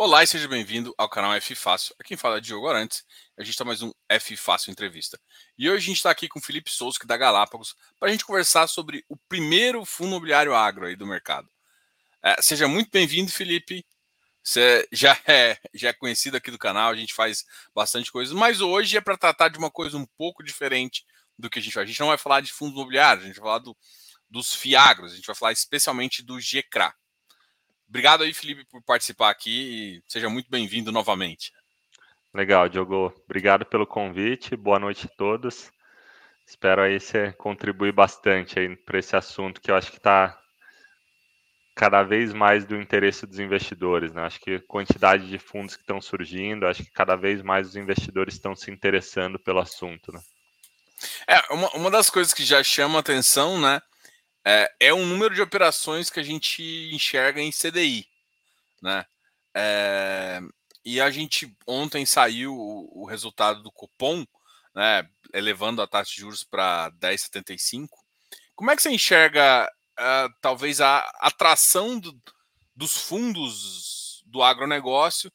Olá e seja bem-vindo ao canal F Fácil. Aqui quem fala é Diogo Arantes. A gente está mais um F Fácil Entrevista. E hoje a gente está aqui com o Felipe Souza, é da Galápagos, para a gente conversar sobre o primeiro fundo imobiliário agro aí do mercado. É, seja muito bem-vindo, Felipe. Você já é, já é conhecido aqui do canal, a gente faz bastante coisa, mas hoje é para tratar de uma coisa um pouco diferente do que a gente faz. A gente não vai falar de fundos imobiliários, a gente vai falar do, dos FIAGROS, a gente vai falar especialmente do GCRA. Obrigado aí, Felipe, por participar aqui e seja muito bem-vindo novamente. Legal, Diogo. Obrigado pelo convite. Boa noite a todos. Espero aí você contribuir bastante aí para esse assunto que eu acho que está cada vez mais do interesse dos investidores. Né? Acho que a quantidade de fundos que estão surgindo, acho que cada vez mais os investidores estão se interessando pelo assunto. Né? É, uma, uma das coisas que já chama atenção, né? É, é um número de operações que a gente enxerga em CDI, né? É, e a gente ontem saiu o, o, resultado do cupom, né? Elevando a taxa de juros para 10,75. Como é que você enxerga uh, talvez a atração do, dos fundos do agronegócio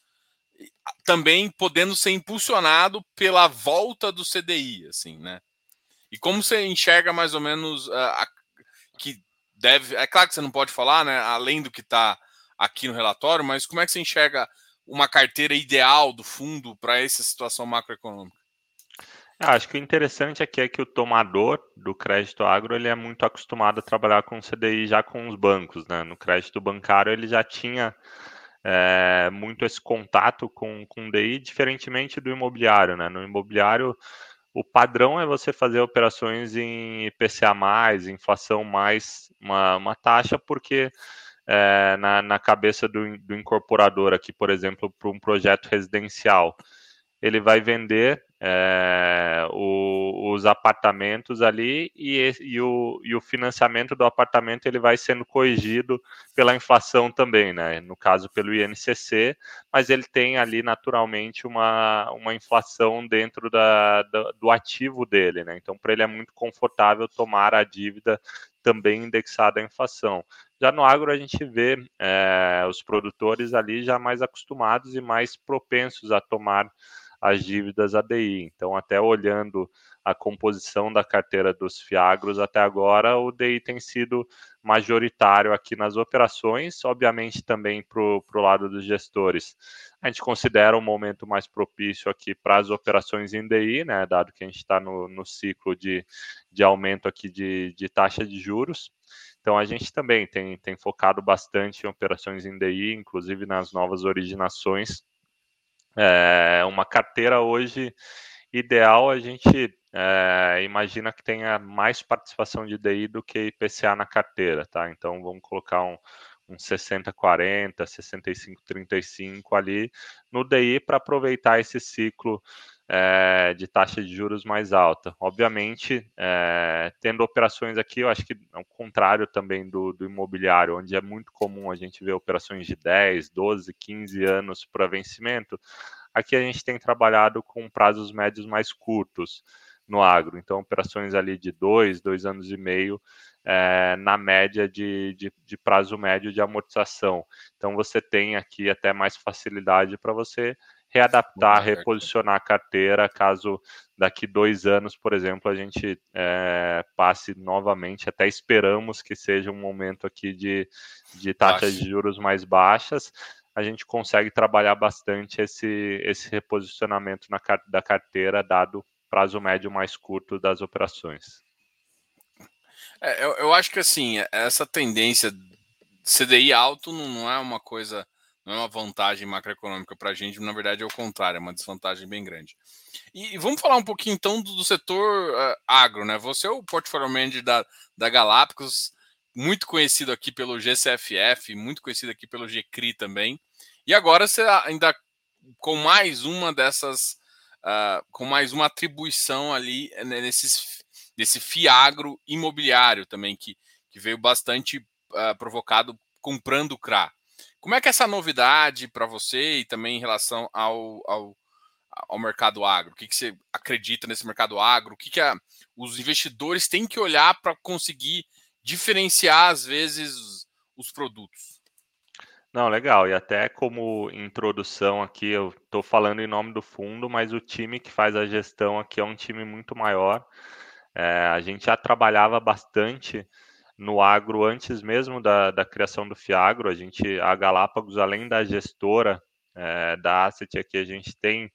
também podendo ser impulsionado pela volta do CDI, assim, né? E como você enxerga mais ou menos uh, a, que deve. É claro que você não pode falar, né? Além do que está aqui no relatório, mas como é que você enxerga uma carteira ideal do fundo para essa situação macroeconômica? Ah, acho que o interessante aqui é que o tomador do crédito agro ele é muito acostumado a trabalhar com CDI já com os bancos, né? No crédito bancário ele já tinha é, muito esse contato com, com DI, diferentemente do imobiliário, né? No imobiliário o padrão é você fazer operações em IPCA, inflação mais uma, uma taxa, porque é, na, na cabeça do, do incorporador aqui, por exemplo, para um projeto residencial, ele vai vender é, o, os apartamentos ali e, e, o, e o financiamento do apartamento ele vai sendo corrigido pela inflação também, né? No caso pelo INCC, mas ele tem ali naturalmente uma, uma inflação dentro da, da do ativo dele, né? Então para ele é muito confortável tomar a dívida também indexada à inflação. Já no agro a gente vê é, os produtores ali já mais acostumados e mais propensos a tomar as dívidas ADI. Então, até olhando a composição da carteira dos Fiagros até agora, o DI tem sido majoritário aqui nas operações, obviamente também para o lado dos gestores. A gente considera um momento mais propício aqui para as operações em DI, né, dado que a gente está no, no ciclo de, de aumento aqui de, de taxa de juros. Então a gente também tem, tem focado bastante em operações em DI, inclusive nas novas originações, é, uma carteira hoje ideal a gente é, imagina que tenha mais participação de DI do que IPCA na carteira, tá? Então vamos colocar um, um 60-40, 65-35 ali no DI para aproveitar esse ciclo é, de taxa de juros mais alta. Obviamente, é, tendo operações aqui, eu acho que é o contrário também do, do, imobiliário, onde é muito comum a gente ver operações de 10, 12, 15 anos para vencimento. Aqui a gente tem trabalhado com prazos médios mais curtos no agro, então operações ali de dois, dois anos e meio, é, na média de, de, de, prazo médio de amortização. Então você tem aqui até mais facilidade para você readaptar, reposicionar a carteira, caso daqui dois anos, por exemplo, a gente é, passe novamente, até esperamos que seja um momento aqui de, de taxas de juros mais baixas, a gente consegue trabalhar bastante esse, esse reposicionamento na, da carteira, dado prazo médio mais curto das operações. É, eu, eu acho que assim, essa tendência CDI alto não é uma coisa não é uma vantagem macroeconômica para a gente, na verdade é o contrário, é uma desvantagem bem grande. E, e vamos falar um pouquinho então do, do setor uh, agro, né? Você é o portfólio manager da, da Galápagos, muito conhecido aqui pelo GCFF, muito conhecido aqui pelo GCRI também. E agora você ainda com mais uma dessas, uh, com mais uma atribuição ali né, nesses, nesse fiagro imobiliário também, que, que veio bastante uh, provocado comprando CRA. Como é que é essa novidade para você e também em relação ao, ao, ao mercado agro? O que, que você acredita nesse mercado agro? O que, que a, os investidores têm que olhar para conseguir diferenciar, às vezes, os produtos? Não, legal. E até como introdução aqui, eu estou falando em nome do fundo, mas o time que faz a gestão aqui é um time muito maior. É, a gente já trabalhava bastante no agro antes mesmo da, da criação do Fiagro. A gente, a Galápagos, além da gestora é, da Asset, aqui a gente tem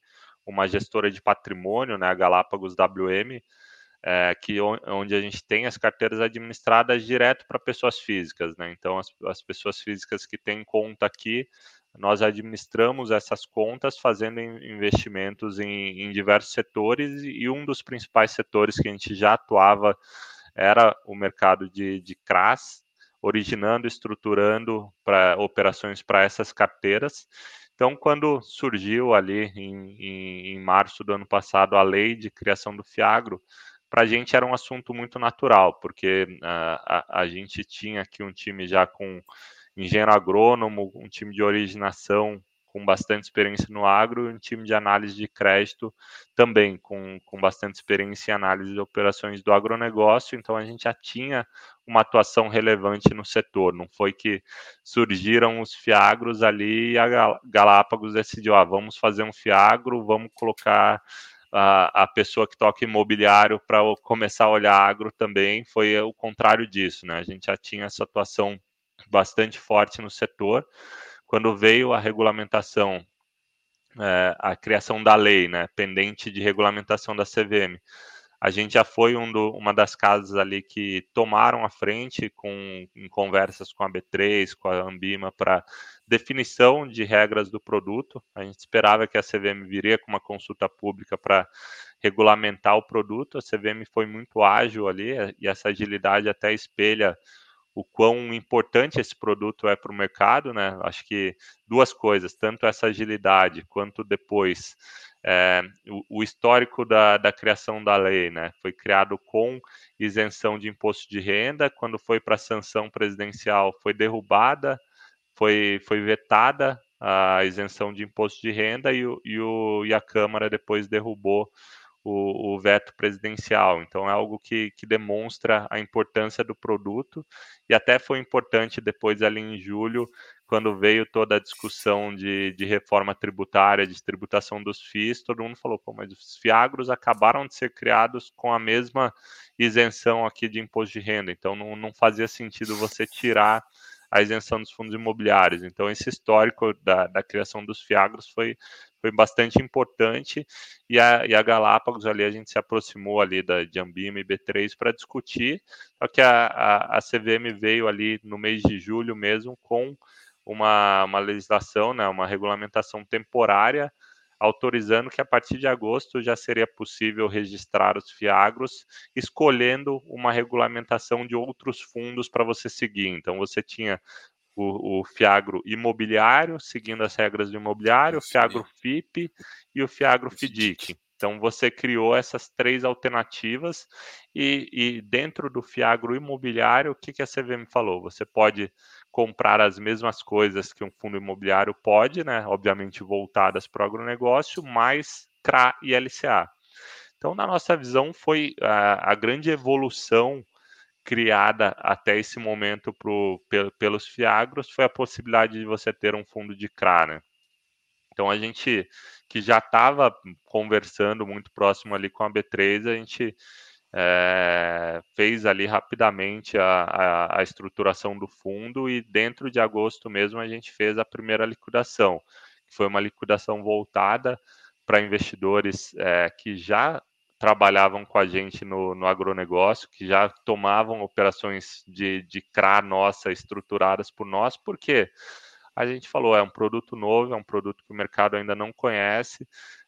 uma gestora de patrimônio, né, a Galápagos WM, é, que onde a gente tem as carteiras administradas direto para pessoas físicas, né? Então as, as pessoas físicas que têm conta aqui, nós administramos essas contas fazendo investimentos em, em diversos setores e um dos principais setores que a gente já atuava era o mercado de, de CRAS, originando, estruturando para operações para essas carteiras. Então, quando surgiu ali em, em, em, março do ano passado a lei de criação do Fiagro, para a gente era um assunto muito natural, porque uh, a, a, gente tinha aqui um time já com engenheiro agrônomo, um time de originação com bastante experiência no agro um time de análise de crédito também com, com bastante experiência em análise de operações do agronegócio, então a gente já tinha uma atuação relevante no setor, não foi que surgiram os fiagros ali e a Galápagos decidiu, ah, vamos fazer um fiagro, vamos colocar a, a pessoa que toca imobiliário para começar a olhar agro também foi o contrário disso, né? A gente já tinha essa atuação bastante forte no setor. Quando veio a regulamentação, é, a criação da lei, né, pendente de regulamentação da CVM, a gente já foi um do, uma das casas ali que tomaram a frente com em conversas com a B3, com a Ambima para definição de regras do produto. A gente esperava que a CVM viria com uma consulta pública para regulamentar o produto. A CVM foi muito ágil ali e essa agilidade até espelha o quão importante esse produto é para o mercado, né? Acho que duas coisas, tanto essa agilidade quanto depois é, o, o, histórico da, da, criação da lei, né? Foi criado com isenção de imposto de renda, quando foi para sanção presidencial foi derrubada, foi, foi vetada a isenção de imposto de renda e, o, e, o, e a Câmara depois derrubou o, o, veto presidencial. Então, é algo que, que demonstra a importância do produto e até foi importante depois, ali em julho, quando veio toda a discussão de, de reforma tributária, de tributação dos FIIs, todo mundo falou, pô, mas os fiagros acabaram de ser criados com a mesma isenção aqui de imposto de renda, então não, não fazia sentido você tirar a isenção dos fundos imobiliários. Então, esse histórico da, da criação dos fiagros foi, foi bastante importante e a, e a Galápagos ali a gente se aproximou ali da de Ambima e B3 para discutir, só que a, a, a, CVM veio ali no mês de julho mesmo com uma, uma legislação, né, uma regulamentação temporária autorizando que a partir de agosto já seria possível registrar os fiagros, escolhendo uma regulamentação de outros fundos para você seguir. Então, você tinha o, o, fiagro imobiliário, seguindo as regras do imobiliário, o fiagro FIP e o fiagro FIDIC. Então, você criou essas três alternativas e, e, dentro do fiagro imobiliário, o que, que a CVM falou? Você pode comprar as mesmas coisas que um fundo imobiliário pode, né? Obviamente voltadas para o agronegócio, mais CRA e LCA. Então, na nossa visão, foi a, a grande evolução criada até esse momento pro, pelos fiagros foi a possibilidade de você ter um fundo de CRA, né? Então, a gente que já estava conversando muito próximo ali com a B3, a gente é, fez ali rapidamente a, a, a, estruturação do fundo e dentro de agosto mesmo a gente fez a primeira liquidação, que foi uma liquidação voltada para investidores é, que já trabalhavam com a gente no, no agronegócio, que já tomavam operações de, de CRA nossa estruturadas por nós, porque a gente falou, é um produto novo, é um produto que o mercado ainda não conhece,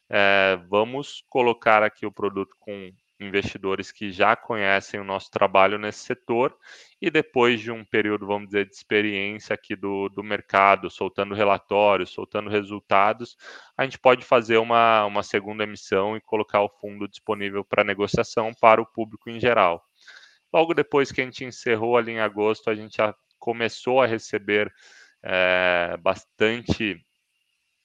é, vamos colocar aqui o produto com investidores que já conhecem o nosso trabalho nesse setor e depois de um período, vamos dizer, de experiência aqui do, do mercado, soltando relatórios, soltando resultados, a gente pode fazer uma, uma segunda emissão e colocar o fundo disponível para negociação para o público em geral. Logo depois que a gente encerrou ali em agosto, a gente já começou a receber é, bastante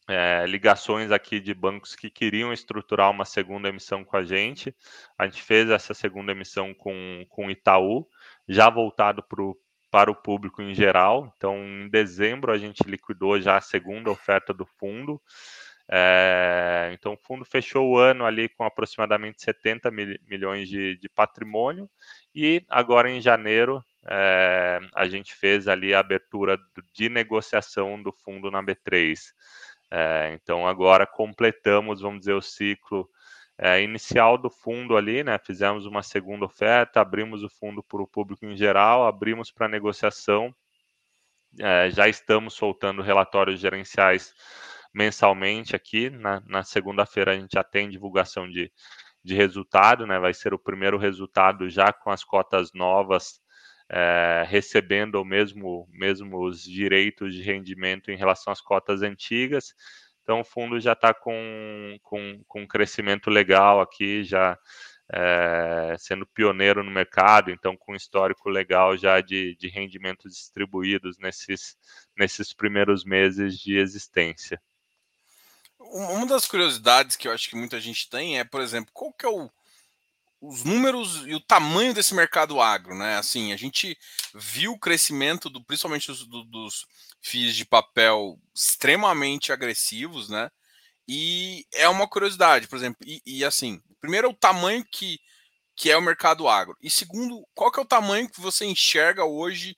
é, ligações aqui de bancos que queriam estruturar uma segunda emissão com a gente. A gente fez essa segunda emissão com, com Itaú, já voltado para para o público em geral. Então, em dezembro, a gente liquidou já a segunda oferta do fundo. É, então, o fundo fechou o ano ali com aproximadamente 70 mil, milhões de, de, patrimônio e agora em janeiro é, a gente fez ali a abertura de negociação do fundo na B3. É, então, agora completamos, vamos dizer, o ciclo é, inicial do fundo ali, né? Fizemos uma segunda oferta, abrimos o fundo para o público em geral, abrimos para negociação. É, já estamos soltando relatórios gerenciais mensalmente aqui. Na, na segunda-feira a gente já tem divulgação de, de resultado, né? Vai ser o primeiro resultado já com as cotas novas é, recebendo o mesmo, os direitos de rendimento em relação às cotas antigas. Então, o fundo já está com, com, com um crescimento legal aqui, já é, sendo pioneiro no mercado, então com histórico legal já de, de rendimentos distribuídos nesses, nesses primeiros meses de existência. Uma das curiosidades que eu acho que muita gente tem é, por exemplo, qual que é o, os números e o tamanho desse mercado agro, né? Assim, a gente viu o crescimento do, principalmente dos, do, dos FIIs de papel extremamente agressivos, né? E é uma curiosidade, por exemplo, e, e, assim, primeiro é o tamanho que, que é o mercado agro, e segundo, qual que é o tamanho que você enxerga hoje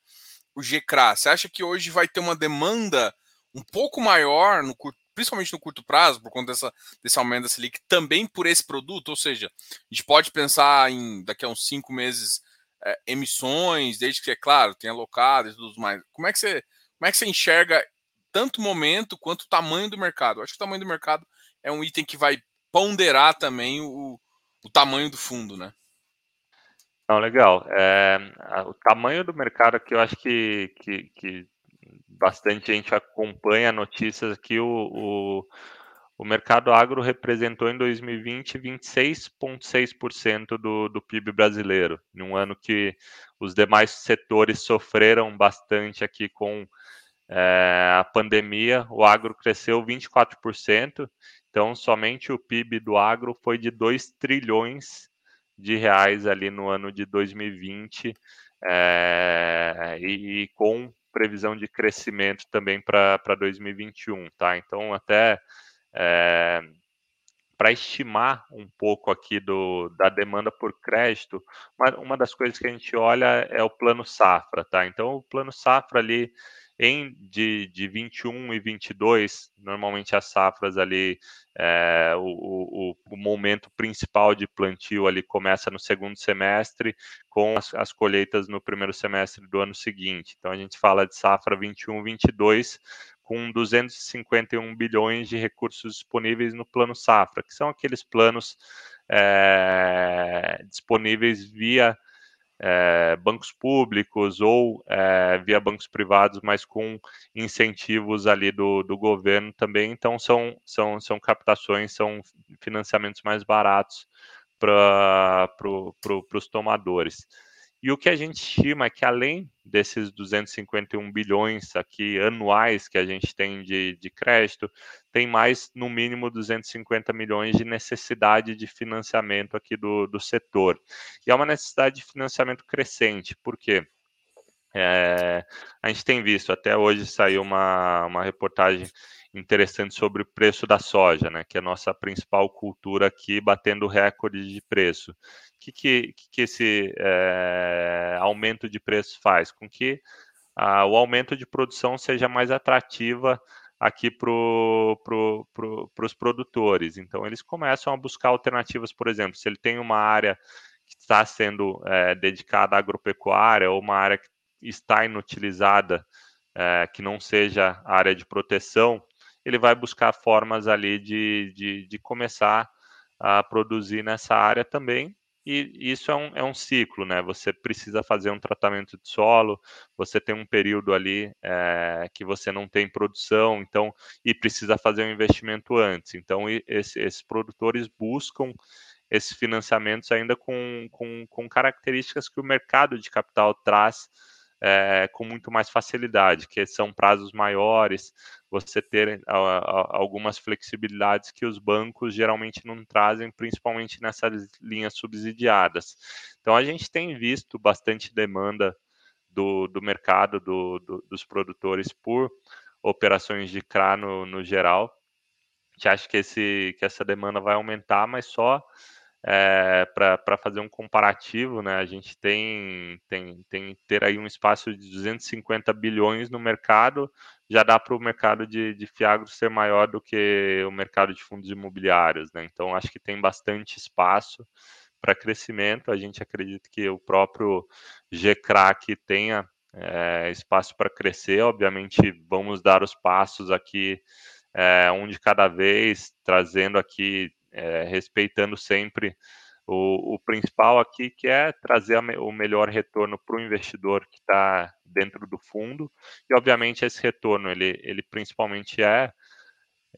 o GCRA? Você acha que hoje vai ter uma demanda um pouco maior no curto principalmente no curto prazo, por conta dessa, desse aumento da Selic, também por esse produto? Ou seja, a gente pode pensar em daqui a uns cinco meses é, emissões, desde que, é claro, tenha alocado e tudo mais. Como é que você, como é que você enxerga tanto o momento quanto o tamanho do mercado? Eu acho que o tamanho do mercado é um item que vai ponderar também o, o tamanho do fundo, né? Não, legal. É, o tamanho do mercado que eu acho que, que, que bastante gente acompanha notícias que o, o, o mercado agro representou em 2020 26,6% do, do PIB brasileiro, num ano que os demais setores sofreram bastante aqui com é, a pandemia, o agro cresceu 24%, então somente o PIB do agro foi de 2 trilhões de reais ali no ano de 2020, é, e, e com previsão de crescimento também para 2021, tá? Então, até é, para estimar um pouco aqui do, da demanda por crédito, uma, uma das coisas que a gente olha é o plano safra, tá? Então, o plano safra ali em de, de 21 e 22, normalmente as safras ali, é, o, o, o, momento principal de plantio ali começa no segundo semestre, com as, as, colheitas no primeiro semestre do ano seguinte. Então a gente fala de safra 21, 22, com 251 bilhões de recursos disponíveis no plano safra, que são aqueles planos é, disponíveis via é, bancos públicos ou é, via bancos privados, mas com incentivos ali do, do governo também. Então, são, são, são captações, são financiamentos mais baratos para pro, pro, os tomadores. E o que a gente estima é que além desses 251 bilhões aqui anuais que a gente tem de, de crédito, tem mais no mínimo 250 milhões de necessidade de financiamento aqui do, do setor. E é uma necessidade de financiamento crescente, por quê? É, a gente tem visto, até hoje saiu uma, uma reportagem interessante sobre o preço da soja, né, que é a nossa principal cultura aqui, batendo recorde de preço. O que, que, que esse é, aumento de preço faz? Com que ah, o aumento de produção seja mais atrativa aqui para pro, pro, os produtores. Então, eles começam a buscar alternativas, por exemplo, se ele tem uma área que está sendo é, dedicada à agropecuária ou uma área que está inutilizada, é, que não seja área de proteção, ele vai buscar formas ali de, de, de começar a produzir nessa área também. E isso é um, é um ciclo, né? Você precisa fazer um tratamento de solo, você tem um período ali é, que você não tem produção, então, e precisa fazer um investimento antes. Então, esse, esses produtores buscam esses financiamentos ainda com, com, com características que o mercado de capital traz é, com muito mais facilidade, que são prazos maiores, você ter a, a, algumas flexibilidades que os bancos geralmente não trazem, principalmente nessas linhas subsidiadas. Então a gente tem visto bastante demanda do, do mercado do, do, dos produtores por operações de CRA no, no geral. A gente acha que, esse, que essa demanda vai aumentar, mas só é, para fazer um comparativo, né, a gente tem, tem, tem ter aí um espaço de 250 bilhões no mercado, já dá para o mercado de, de Fiagro ser maior do que o mercado de fundos imobiliários, né? Então acho que tem bastante espaço para crescimento. A gente acredita que o próprio GCRAC tenha é, espaço para crescer. Obviamente, vamos dar os passos aqui é, um de cada vez, trazendo aqui é, respeitando sempre o, o, principal aqui, que é trazer o melhor retorno para o investidor que está dentro do fundo. E, obviamente, esse retorno, ele, ele principalmente é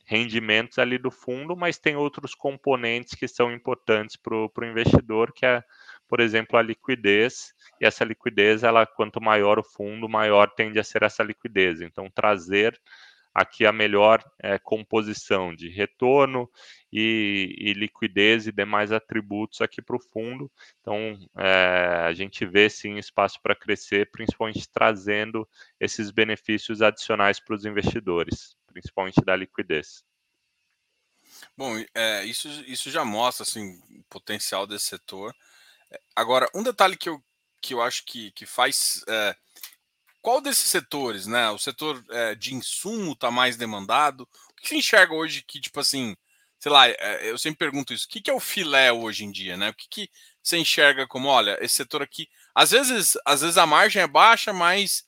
rendimentos ali do fundo, mas tem outros componentes que são importantes para o investidor, que é, por exemplo, a liquidez. E essa liquidez, ela quanto maior o fundo, maior tende a ser essa liquidez. Então, trazer aqui a melhor é, composição de retorno e, e, liquidez e demais atributos aqui para o fundo. Então, é, a gente vê sim espaço para crescer, principalmente trazendo esses benefícios adicionais para os investidores, principalmente da liquidez. Bom, é, isso, isso já mostra assim, o potencial desse setor. Agora, um detalhe que eu, que eu acho que, que faz qual desses setores, né? O setor é, de insumo está mais demandado? O que você enxerga hoje que, tipo assim, sei lá, é, eu sempre pergunto isso, o que, que é o filé hoje em dia, né? O que, que você enxerga como, olha, esse setor aqui, às vezes, às vezes a margem é baixa, mas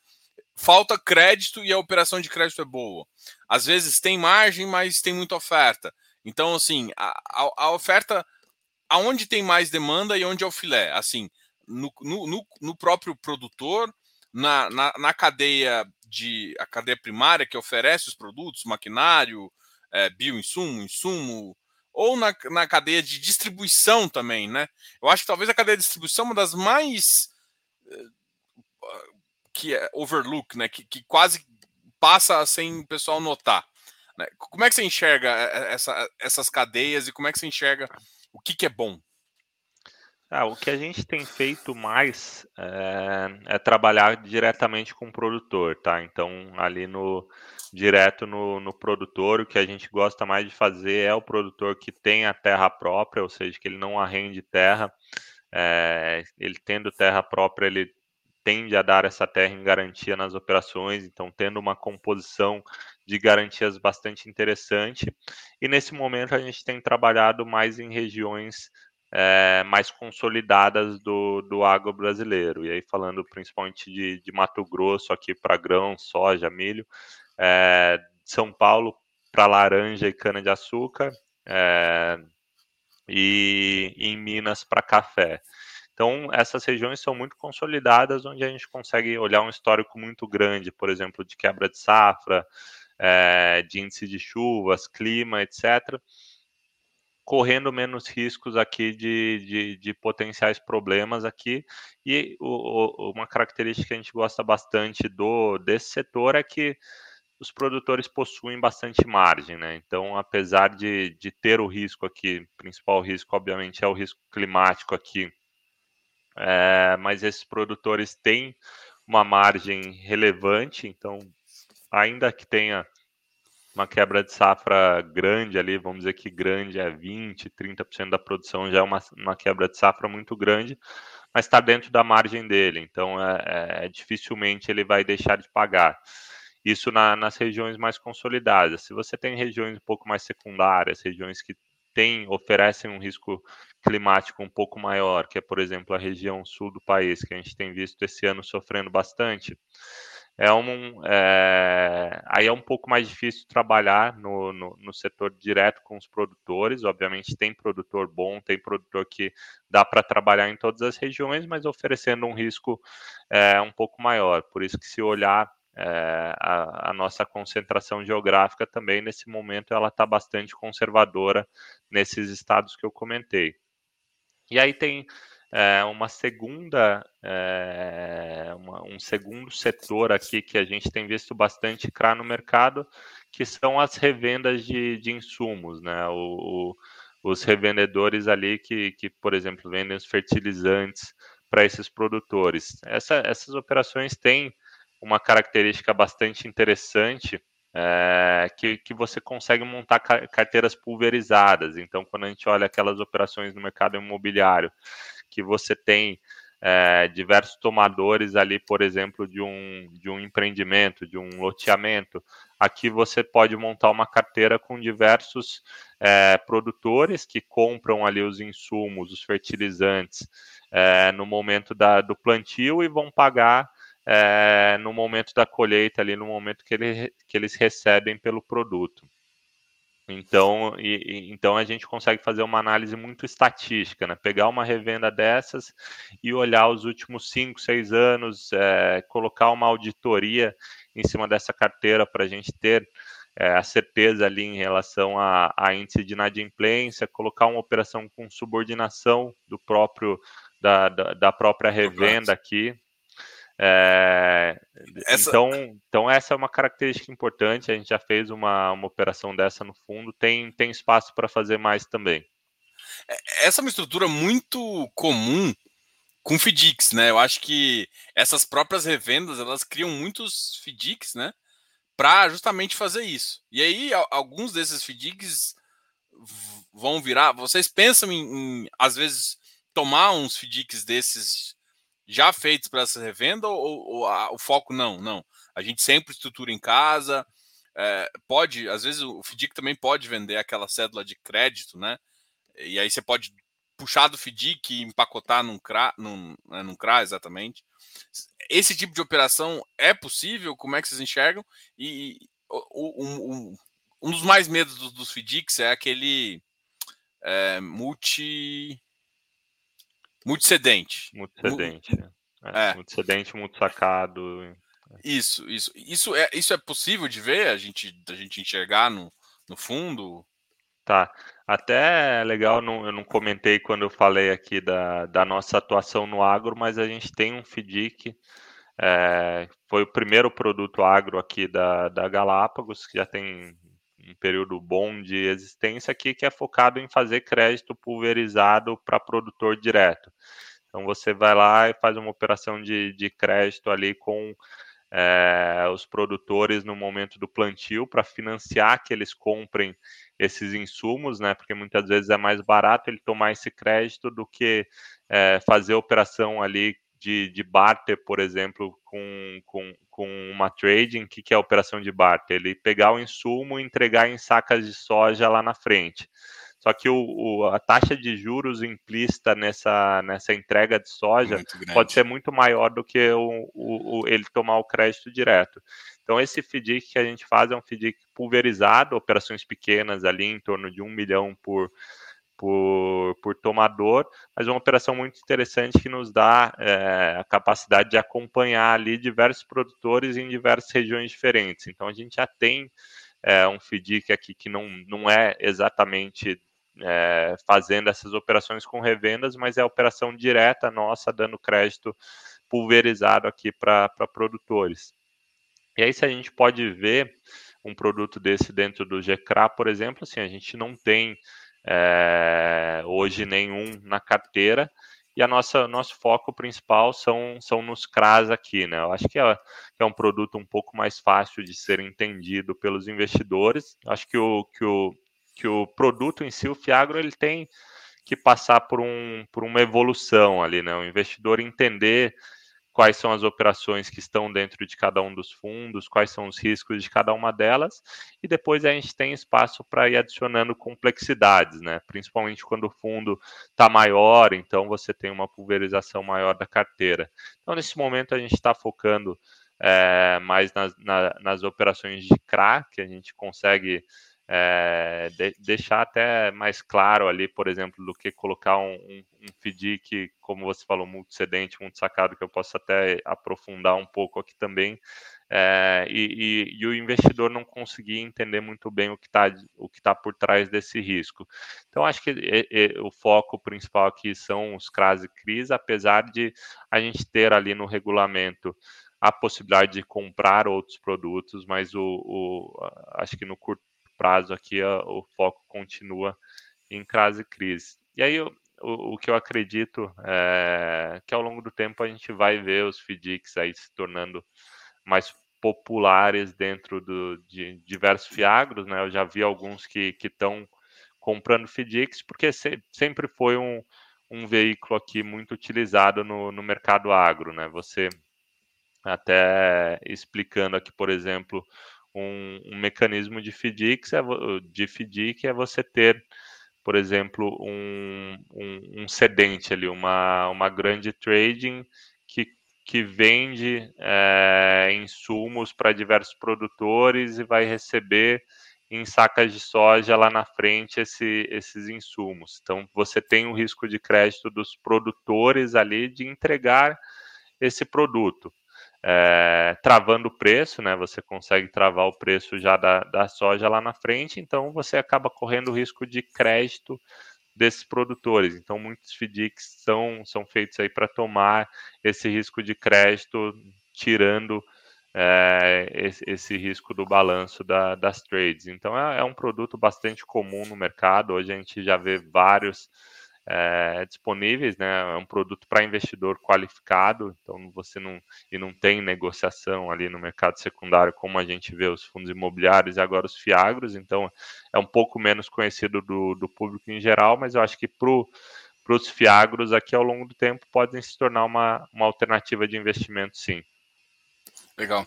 falta crédito e a operação de crédito é boa. Às vezes tem margem, mas tem muita oferta. Então, assim, a, a, a oferta, aonde tem mais demanda e onde é o filé? Assim, no, no, no próprio produtor, na, na, na, cadeia de a cadeia primária que oferece os produtos, maquinário, é, bioinsumo, insumo, ou na, na cadeia de distribuição também, né? Eu acho que talvez a cadeia de distribuição é uma das mais eh, que é overlook, né? Que, que quase passa sem o pessoal notar. Né? Como é que você enxerga eh, essa, essas cadeias e como é que você enxerga o que, que é bom? Ah, o que a gente tem feito mais é, é, trabalhar diretamente com o produtor, tá? Então, ali no direto no, no produtor, o que a gente gosta mais de fazer é o produtor que tem a terra própria, ou seja, que ele não arrende terra. É, ele tendo terra própria, ele tende a dar essa terra em garantia nas operações, então tendo uma composição de garantias bastante interessante. E nesse momento a gente tem trabalhado mais em regiões é, mais consolidadas do, do agro brasileiro. E aí, falando principalmente de, de Mato Grosso, aqui para grão, soja, milho, é, São Paulo para laranja e cana-de-açúcar, é, e em Minas para café. Então, essas regiões são muito consolidadas, onde a gente consegue olhar um histórico muito grande, por exemplo, de quebra de safra, de índice de chuvas, clima, etc correndo menos riscos aqui de, de, de potenciais problemas aqui. E o, o, uma característica que a gente gosta bastante do desse setor é que os produtores possuem bastante margem, né? Então, apesar de, de ter o risco aqui, principal risco, obviamente, é o risco climático aqui, é, mas esses produtores têm uma margem relevante, então, ainda que tenha uma quebra de safra grande ali, vamos dizer que grande é 20, 30% da produção, já é uma, uma quebra de safra muito grande, mas está dentro da margem dele, então é, é, dificilmente ele vai deixar de pagar. Isso na, nas regiões mais consolidadas. Se você tem regiões um pouco mais secundárias, regiões que tem, oferecem um risco climático um pouco maior, que é, por exemplo, a região sul do país, que a gente tem visto esse ano sofrendo bastante, é um, é, aí é um pouco mais difícil trabalhar no, no, no, setor direto com os produtores. Obviamente, tem produtor bom, tem produtor que dá para trabalhar em todas as regiões, mas oferecendo um risco é, um pouco maior. Por isso que se olhar é, a, a, nossa concentração geográfica também nesse momento ela está bastante conservadora nesses estados que eu comentei. E aí tem é, uma segunda, é, uma, um segundo setor aqui que a gente tem visto bastante CRA no mercado, que são as revendas de, de insumos, né? O, o, os revendedores ali que, que, por exemplo, vendem os fertilizantes para esses produtores. Essa, essas operações têm uma característica bastante interessante é, que, que você consegue montar carteiras pulverizadas. Então, quando a gente olha aquelas operações no mercado imobiliário, que você tem é, diversos tomadores ali, por exemplo, de um, de um empreendimento, de um loteamento, aqui você pode montar uma carteira com diversos é, produtores que compram ali os insumos, os fertilizantes, é, no momento da, do plantio e vão pagar no momento da colheita, ali no momento que, ele, que eles recebem pelo produto. Então, e, então a gente consegue fazer uma análise muito estatística, né? Pegar uma revenda dessas e olhar os últimos 5, 6 anos, é, colocar uma auditoria em cima dessa carteira para a gente ter é, a certeza ali em relação a, a, índice de inadimplência, colocar uma operação com subordinação do próprio da, da, da própria revenda aqui, é, essa... então, então, essa é uma característica importante. A gente já fez uma, uma operação dessa no fundo, tem, tem espaço para fazer mais também. É, essa é uma estrutura muito comum com FDICs, né? Eu acho que essas próprias revendas elas criam muitos FDICs, né? Para justamente fazer isso. E aí, alguns desses FDICs vão virar. Vocês pensam em, em às vezes, tomar uns FDICs desses já feitos para essa revenda ou, ou a, o foco não? Não. A gente sempre estrutura em casa. É, pode, às vezes o FDIC também pode vender aquela cédula de crédito, né? E aí você pode puxar do FDIC e empacotar num CRA, num, né, num CRA exatamente. Esse tipo de operação é possível? Como é que vocês enxergam? E um, um dos mais medos dos, dos FDICs é aquele é, multi Multicedente. Multicedente. É, é. Multicedente, multisacado. Isso, isso. Isso é, isso é possível de ver, a gente, a gente enxergar no, no fundo? Tá. Até é legal, não, eu não comentei quando eu falei aqui da, da nossa atuação no agro, mas a gente tem um FDIC, é, foi o primeiro produto agro aqui da, da Galápagos, que já tem período bom de existência aqui, que é focado em fazer crédito pulverizado para produtor direto. Então você vai lá e faz uma operação de, de crédito ali com é, os produtores no momento do plantio para financiar que eles comprem esses insumos, né? Porque muitas vezes é mais barato ele tomar esse crédito do que é, fazer operação ali de, de barter, por exemplo, com, com, com uma trading, o que, que é a operação de barter? Ele pegar o insumo e entregar em sacas de soja lá na frente. Só que o, o, a taxa de juros implícita nessa, nessa entrega de soja pode ser muito maior do que o, o, ele tomar o crédito direto. Então, esse FDIC que a gente faz é um FDIC pulverizado, operações pequenas ali em torno de um milhão por, por, por tomador, mas uma operação muito interessante que nos dá é, a capacidade de acompanhar ali diversos produtores em diversas regiões diferentes. Então a gente já tem é, um FDIC aqui que não, não é exatamente é, fazendo essas operações com revendas, mas é operação direta nossa, dando crédito pulverizado aqui para produtores. E aí, se a gente pode ver um produto desse dentro do GCRA, por exemplo, assim, a gente não tem é, hoje nenhum na carteira, e a nossa nosso foco principal são, são nos CRAs aqui, né? Eu acho que é, que é um produto um pouco mais fácil de ser entendido pelos investidores. Acho que o, que o, que o produto em si, o Fiagro, ele tem que passar por, um, por uma evolução ali, né? O investidor entender quais são as operações que estão dentro de cada um dos fundos, quais são os riscos de cada uma delas, e depois a gente tem espaço para ir adicionando complexidades, né? Principalmente quando o fundo está maior, então você tem uma pulverização maior da carteira. Então, nesse momento, a gente está focando é, mais nas, na, nas operações de CRA, que a gente consegue é, de, deixar até mais claro ali, por exemplo, do que colocar um, um, um FDIC, como você falou, multicedente, muito sacado, que eu posso até aprofundar um pouco aqui também, é, e, e, e, o investidor não conseguir entender muito bem o que está tá por trás desse risco. Então, acho que e, o foco principal aqui são os CRAS e CRIs, apesar de a gente ter ali no regulamento a possibilidade de comprar outros produtos, mas o, o acho que no curto prazo aqui o foco continua em crase crise. E aí o, o que eu acredito é que ao longo do tempo a gente vai ver os FDICs aí se tornando mais populares dentro do, de diversos fiagros, né? Eu já vi alguns que estão comprando FDICs, porque se, sempre foi um, um veículo aqui muito utilizado no, no mercado agro, né? Você até explicando aqui, por exemplo, um, um mecanismo de FDIC de FDIC é você ter, por exemplo, um, um, um cedente ali, uma, uma grande trading que, que vende é, insumos para diversos produtores e vai receber em sacas de soja lá na frente esse, esses insumos. Então, você tem o risco de crédito dos produtores ali de entregar esse produto é, travando o preço, né? Você consegue travar o preço já da, da soja lá na frente, então você acaba correndo o risco de crédito desses produtores. Então, muitos FDICs são, são feitos aí para tomar esse risco de crédito, tirando é, esse, esse, risco do balanço da, das trades. Então, é, é um produto bastante comum no mercado. Hoje a gente já vê vários é, disponíveis, né? É um produto para investidor qualificado, então você não e não tem negociação ali no mercado secundário como a gente vê os fundos imobiliários e agora os fiagros, então é um pouco menos conhecido do, do público em geral, mas eu acho que para os fiagros aqui ao longo do tempo podem se tornar uma, uma alternativa de investimento, sim. Legal.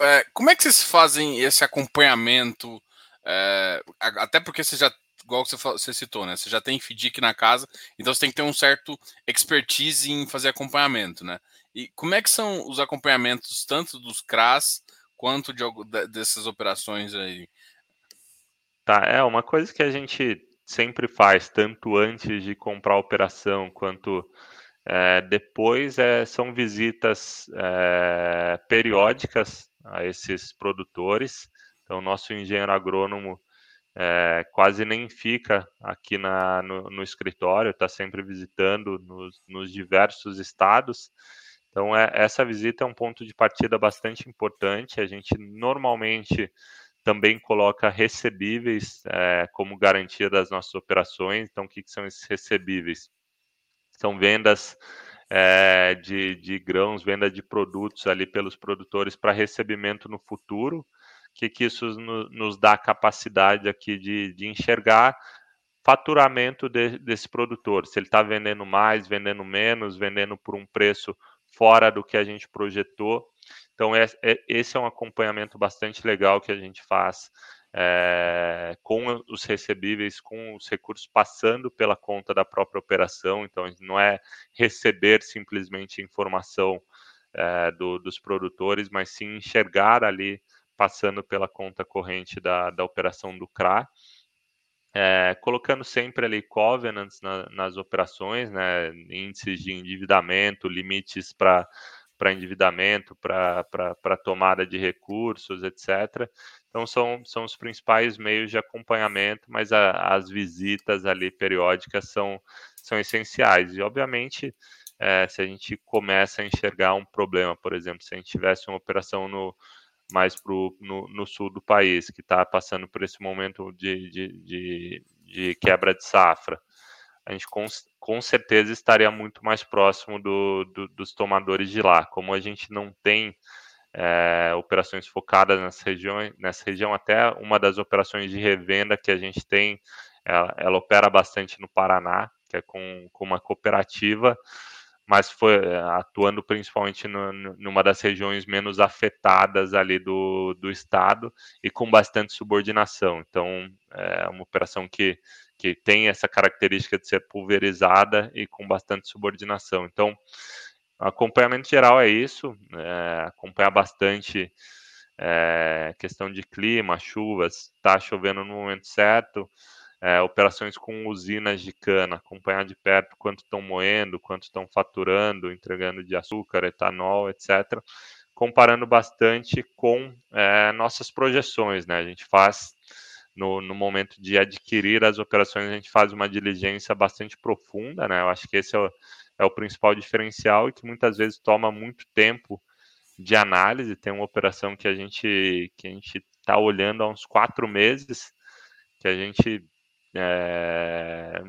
É, como é que vocês fazem esse acompanhamento? É, até porque você já igual você, você citou, né? Você já tem FDIC na casa, então você tem que ter um certo expertise em fazer acompanhamento, né? E como é que são os acompanhamentos tanto dos CRAS quanto de, dessas operações aí? Tá, é uma coisa que a gente sempre faz, tanto antes de comprar a operação quanto é, depois, é, são visitas é, periódicas a esses produtores. Então, nosso engenheiro agrônomo é, quase nem fica aqui na, no, no escritório, está sempre visitando nos, nos, diversos estados. Então, é, essa visita é um ponto de partida bastante importante. A gente normalmente também coloca recebíveis é, como garantia das nossas operações. Então, o que, que são esses recebíveis? São vendas é, de, de grãos, venda de produtos ali pelos produtores para recebimento no futuro que, que isso no, nos dá capacidade aqui de, de enxergar faturamento de, desse produtor, se ele está vendendo mais, vendendo menos, vendendo por um preço fora do que a gente projetou. Então, é, é, esse é um acompanhamento bastante legal que a gente faz é, com os recebíveis, com os recursos passando pela conta da própria operação. Então, não é receber simplesmente informação é, do, dos produtores, mas sim enxergar ali passando pela conta corrente da, da operação do CRA, é, colocando sempre ali covenants na, nas operações, né, índices de endividamento, limites para para endividamento, para tomada de recursos, etc. Então, são, são os principais meios de acompanhamento, mas a, as visitas ali periódicas são, são essenciais. E, obviamente, é, se a gente começa a enxergar um problema, por exemplo, se a gente tivesse uma operação no, mais pro, no, no sul do país, que está passando por esse momento de, de, de, de, quebra de safra, a gente com, com certeza estaria muito mais próximo do, do, dos tomadores de lá. Como a gente não tem é, operações focadas nessa região, nessa região, até uma das operações de revenda que a gente tem, ela, ela opera bastante no Paraná, que é com, com uma cooperativa, mas foi eh, atuando principalmente no, numa das regiões menos afetadas ali do, do estado e com bastante subordinação. Então, é uma operação que, que tem essa característica de ser pulverizada e com bastante subordinação. Então, acompanhamento geral é isso, é, acompanhar bastante é, questão de clima, chuvas, está chovendo no momento certo, é, operações com usinas de cana, acompanhar de perto quanto estão moendo, quanto estão faturando, entregando de açúcar, etanol, etc. Comparando bastante com é, nossas projeções, né? A gente faz no, no, momento de adquirir as operações, a gente faz uma diligência bastante profunda, né? Eu acho que esse é o, é o principal diferencial e que muitas vezes toma muito tempo de análise. Tem uma operação que a gente que a gente está olhando há uns quatro meses, que a gente é,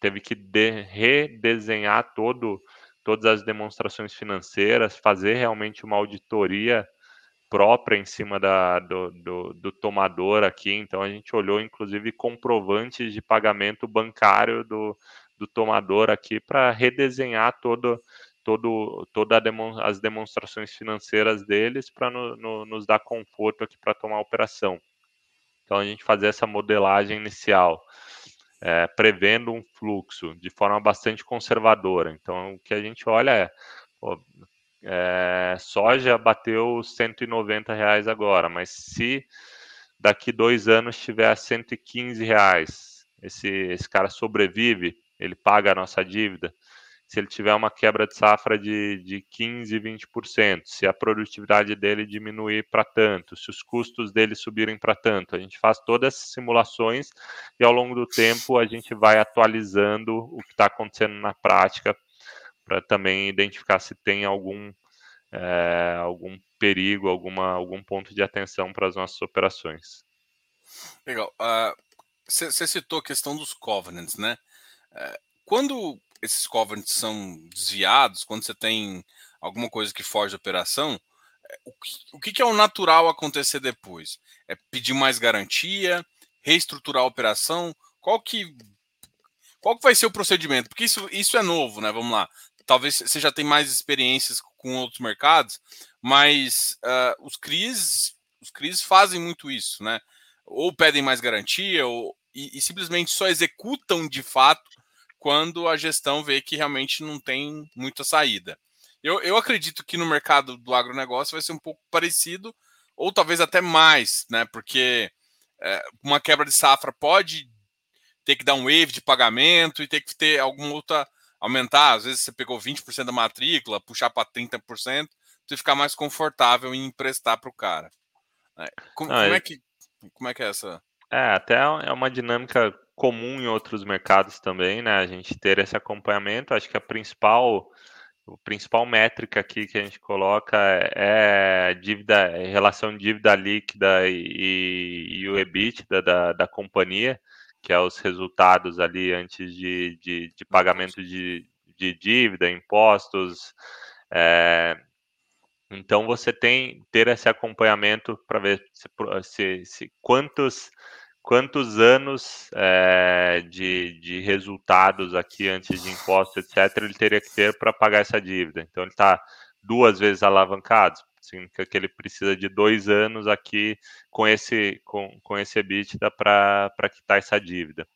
teve que de, redesenhar todo, todas as demonstrações financeiras, fazer realmente uma auditoria própria em cima da, do, do, do, tomador aqui. Então a gente olhou inclusive comprovantes de pagamento bancário do, do tomador aqui para redesenhar todo, todo, toda demon, as demonstrações financeiras deles para no, no, nos dar conforto aqui para tomar a operação. Então a gente fazer essa modelagem inicial. É, prevendo um fluxo de forma bastante conservadora. Então, o que a gente olha é, pô, é, soja bateu 190 reais agora, mas se daqui dois anos tiver a 115 reais, esse, esse cara sobrevive, ele paga a nossa dívida. Se ele tiver uma quebra de safra de, de 15, 20%, se a produtividade dele diminuir para tanto, se os custos dele subirem para tanto, a gente faz todas essas simulações e ao longo do tempo a gente vai atualizando o que está acontecendo na prática para também identificar se tem algum, é, algum perigo, alguma, algum ponto de atenção para as nossas operações. Legal. Você uh, citou a questão dos covenants, né? Uh, quando esses covenants são desviados, quando você tem alguma coisa que foge da operação, é, o que, o que é o natural acontecer depois? É pedir mais garantia, reestruturar a operação? Qual que, qual que vai ser o procedimento? Porque isso, isso é novo, né? Vamos lá talvez você já tem mais experiências com outros mercados, mas uh, os CRIs, os CRIs fazem muito isso, né? Ou pedem mais garantia, ou, e, e, simplesmente só executam de fato quando a gestão vê que realmente não tem muita saída. Eu, eu acredito que no mercado do agronegócio vai ser um pouco parecido, ou talvez até mais, né? Porque é, uma quebra de safra pode ter que dar um wave de pagamento e ter que ter alguma outra aumentar, às vezes você pegou 20% da matrícula, puxar para 30%, você ficar mais confortável em emprestar para o cara. É, como, ah, como, é que, como é que é essa? É, até é uma dinâmica comum em outros mercados também, né? A gente ter esse acompanhamento. Acho que a principal, a principal métrica aqui que a gente coloca é, é dívida, é relação dívida líquida e, e o EBITDA da, da companhia que é os resultados ali antes de, de, de pagamento de, de dívida, impostos. É, então você tem ter esse acompanhamento para ver se, se, se, quantos quantos anos é, de, de resultados aqui antes de impostos, etc., ele teria que ter para pagar essa dívida. Então ele está duas vezes alavancado significa que ele precisa de dois anos aqui com esse, com, com esse EBITDA para quitar essa dívida.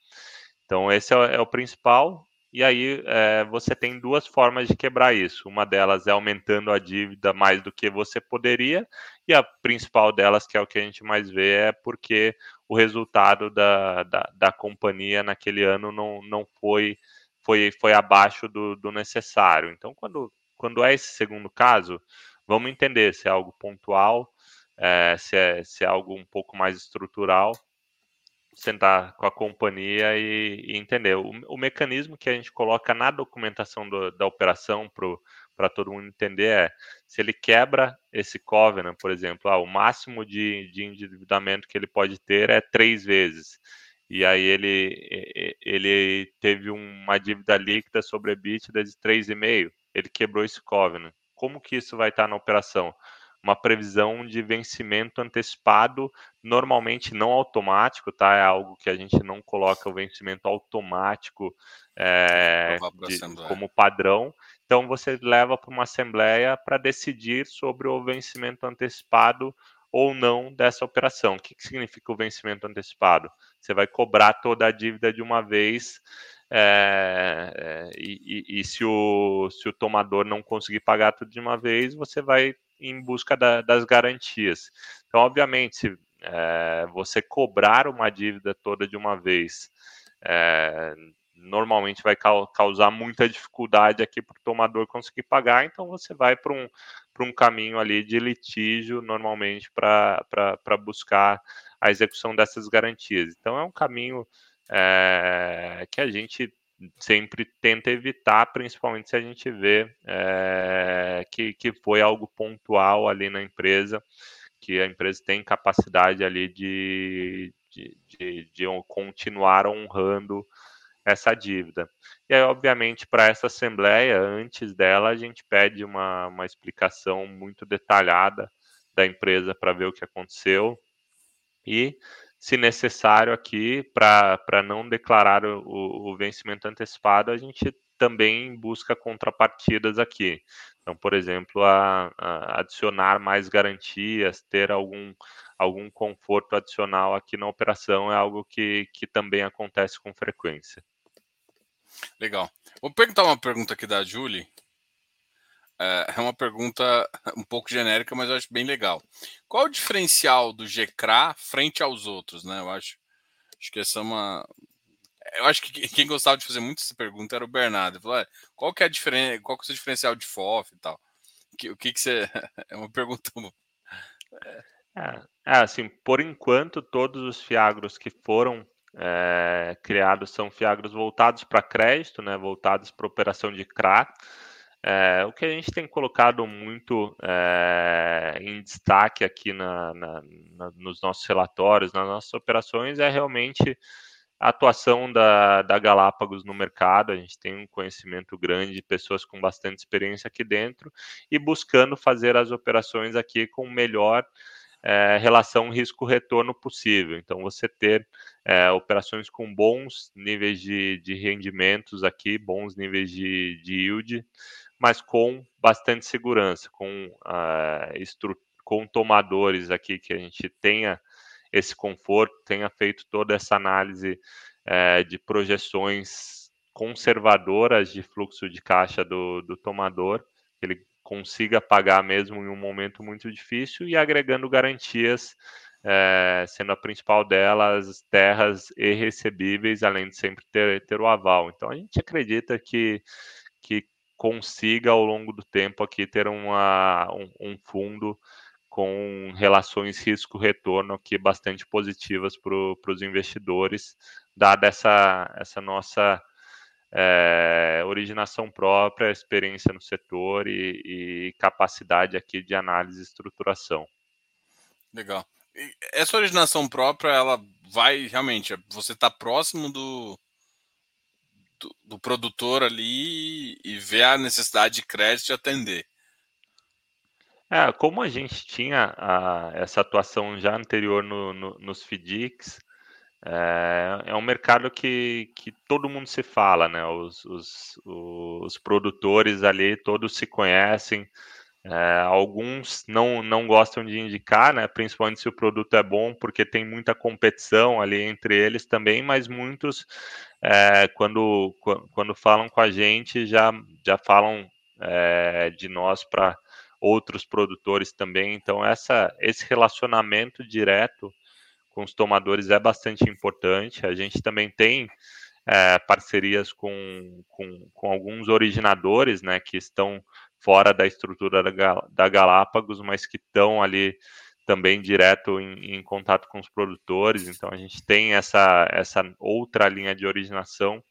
Então, esse é, é o principal. E aí, é, você tem duas formas de quebrar isso. Uma delas é aumentando a dívida mais do que você poderia, e a principal delas, que é o que a gente mais vê, é porque o resultado da, da, da companhia naquele ano não, não foi, foi, foi abaixo do, do necessário. Então, quando, quando é esse segundo caso, Vamos entender se é algo pontual, é, se, é, se é algo um pouco mais estrutural, sentar com a companhia e, e entender. O, o, mecanismo que a gente coloca na documentação do, da operação para todo mundo entender é se ele quebra esse covenant, por exemplo, ah, o máximo de, de endividamento que ele pode ter é três vezes. E aí ele, ele teve uma dívida líquida sobre a EBITDA de 3,5. Ele quebrou esse covenant como que isso vai estar na operação? Uma previsão de vencimento antecipado, normalmente não automático, tá? É algo que a gente não coloca o vencimento automático é, de, como padrão. Então você leva para uma assembleia para decidir sobre o vencimento antecipado ou não dessa operação. O que, que significa o vencimento antecipado? Você vai cobrar toda a dívida de uma vez é, e, e, e, se, o, se o tomador não conseguir pagar tudo de uma vez, você vai em busca da, das garantias. Então, obviamente, é, você cobrar uma dívida toda de uma vez, é, normalmente vai causar muita dificuldade aqui para o tomador conseguir pagar, então você vai para um, um caminho ali de litígio, normalmente, para buscar a execução dessas garantias. Então, é um caminho é, que a gente sempre tenta evitar, principalmente se a gente vê é, que, que foi algo pontual ali na empresa, que a empresa tem capacidade ali de, de, de, de continuar honrando essa dívida. E aí, obviamente, para essa assembleia, antes dela, a gente pede uma, uma explicação muito detalhada da empresa para ver o que aconteceu e, se necessário, aqui, para não declarar o, o vencimento antecipado, a gente também busca contrapartidas aqui. Então, por exemplo, a, a adicionar mais garantias, ter algum, algum conforto adicional aqui na operação é algo que, que também acontece com frequência. Legal. Vou perguntar uma pergunta aqui da Julie. É, é uma pergunta um pouco genérica, mas eu acho bem legal. Qual o diferencial do GCRA frente aos outros, né? Eu acho, acho que essa é uma. Eu acho que quem gostava de fazer muito essa pergunta era o Bernardo. Ele falou, qual que é a diferença, qual que é o seu diferencial de FOF e tal? Que, o que, que você. É uma pergunta. É, é, assim, por enquanto, todos os Fiagros que foram é, criados são Fiagros voltados para crédito, né, voltados para operação de CRA. É, o que a gente tem colocado muito é, em destaque aqui na, na, na, nos nossos relatórios, nas nossas operações, é realmente a atuação da, da Galápagos no mercado. A gente tem um conhecimento grande de pessoas com bastante experiência aqui dentro e buscando fazer as operações aqui com melhor é, relação risco-retorno possível. Então, você ter é, operações com bons níveis de, de rendimentos aqui, bons níveis de, de yield, mas com bastante segurança, com, uh, com tomadores aqui que a gente tenha esse conforto, tenha feito toda essa análise uh, de projeções conservadoras de fluxo de caixa do, do tomador, que ele consiga pagar mesmo em um momento muito difícil e agregando garantias, é, sendo a principal delas terras e recebíveis, além de sempre ter, ter o aval. Então a gente acredita que consiga ao longo do tempo aqui ter uma, um, um fundo com relações risco-retorno aqui bastante positivas para os investidores, dada essa, essa nossa é, originação própria, experiência no setor e, e, capacidade aqui de análise e estruturação. Legal. E essa originação própria, ela vai realmente, você está próximo do, do, produtor ali e ver a necessidade de crédito e atender. É, como a gente tinha a, essa atuação já anterior no, no, nos FDICs, é, é um mercado que, que todo mundo se fala, né? Os, os, os produtores ali todos se conhecem. É, alguns não, não gostam de indicar, né? Principalmente se o produto é bom, porque tem muita competição ali entre eles também, mas muitos, é, quando, quando falam com a gente, já, já falam é, de nós para outros produtores também. Então, essa, esse relacionamento direto com os tomadores é bastante importante. A gente também tem parcerias com, com, com, alguns originadores, né, que estão fora da estrutura da, Galápagos, mas que estão ali também direto em, em, contato com os produtores. Então a gente tem essa, essa outra linha de originação.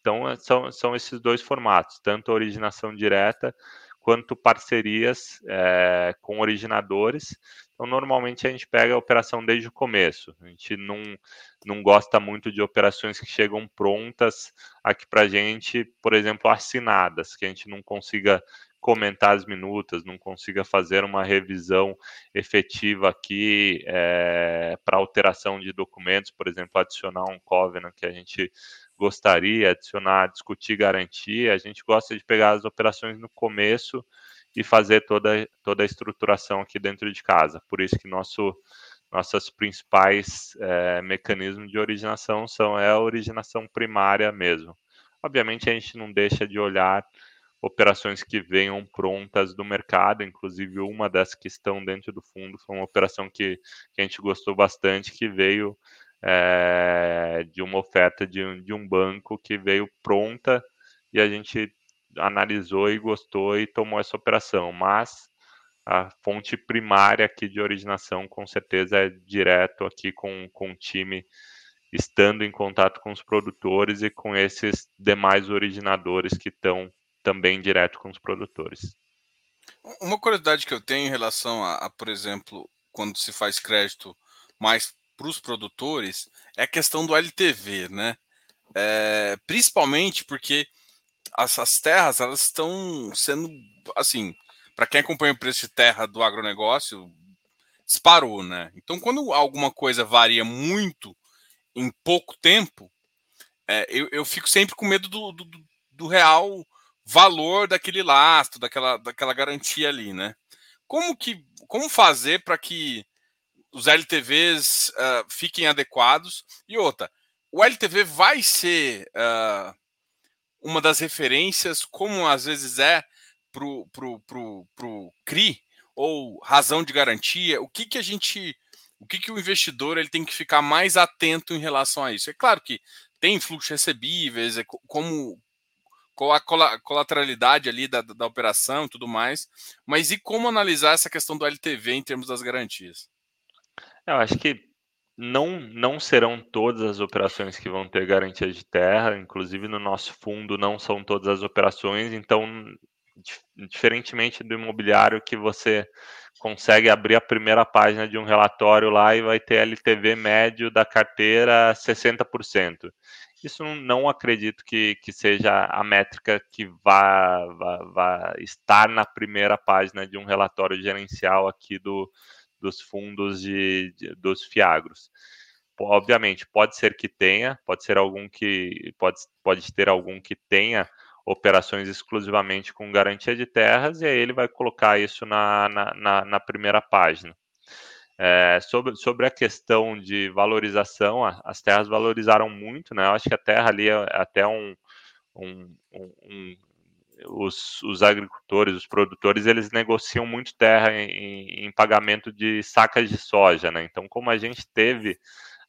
Então são, são esses dois formatos, tanto originação direta quanto parcerias é, com originadores. Então, normalmente a gente pega a operação desde o começo. A gente não, não gosta muito de operações que chegam prontas aqui para a gente, por exemplo, assinadas, que a gente não consiga comentar as minutas, não consiga fazer uma revisão efetiva aqui é, para alteração de documentos, por exemplo, adicionar um covenant que a gente gostaria, adicionar, discutir garantia. A gente gosta de pegar as operações no começo e fazer toda, toda a estruturação aqui dentro de casa. Por isso que nosso nossas principais é, mecanismos de originação são é a originação primária mesmo. Obviamente a gente não deixa de olhar operações que venham prontas do mercado, inclusive uma das que estão dentro do fundo foi uma operação que, que a gente gostou bastante, que veio é, de uma oferta de um, de um banco que veio pronta e a gente analisou e gostou e tomou essa operação. Mas a fonte primária aqui de originação, com certeza, é direto aqui com, com o time, estando em contato com os produtores e com esses demais originadores que estão também direto com os produtores. Uma curiosidade que eu tenho em relação a, a por exemplo, quando se faz crédito mais para os produtores é a questão do LTV, né? é, principalmente porque essas terras elas estão sendo assim para quem acompanha o preço de terra do agronegócio disparou, né? Então quando alguma coisa varia muito em pouco tempo, é, eu, eu, fico sempre com medo do, do, do, real valor daquele lastro, daquela, daquela garantia ali, né? Como que como fazer para que os LTVs uh, ah, fiquem adequados? E outra, o LTV vai ser uh, uma das referências, como às vezes é para o pro, pro, pro CRI, ou razão de garantia, o que, que a gente. O que, que o investidor ele tem que ficar mais atento em relação a isso? É claro que tem fluxos recebíveis, é como com a colateralidade ali da, da operação e tudo mais, mas e como analisar essa questão do LTV em termos das garantias? Eu acho que não, não serão todas as operações que vão ter garantia de terra, inclusive no nosso fundo não são todas as operações, então, diferentemente do imobiliário que você consegue abrir a primeira página de um relatório lá e vai ter LTV médio da carteira 60%. Isso não acredito que, que seja a métrica que vá, vá, vá estar na primeira página de um relatório gerencial aqui do, dos fundos de, de, dos fiagros. Obviamente, pode ser que tenha, pode ser algum que pode, pode ter algum que tenha operações exclusivamente com garantia de terras, e aí ele vai colocar isso na, na, na, na primeira página. É, sobre, sobre a questão de valorização, as terras valorizaram muito, né? Eu acho que a terra ali é até um, um, um, um os, os, agricultores, os produtores, eles negociam muito terra em, em, pagamento de sacas de soja, né? Então, como a gente teve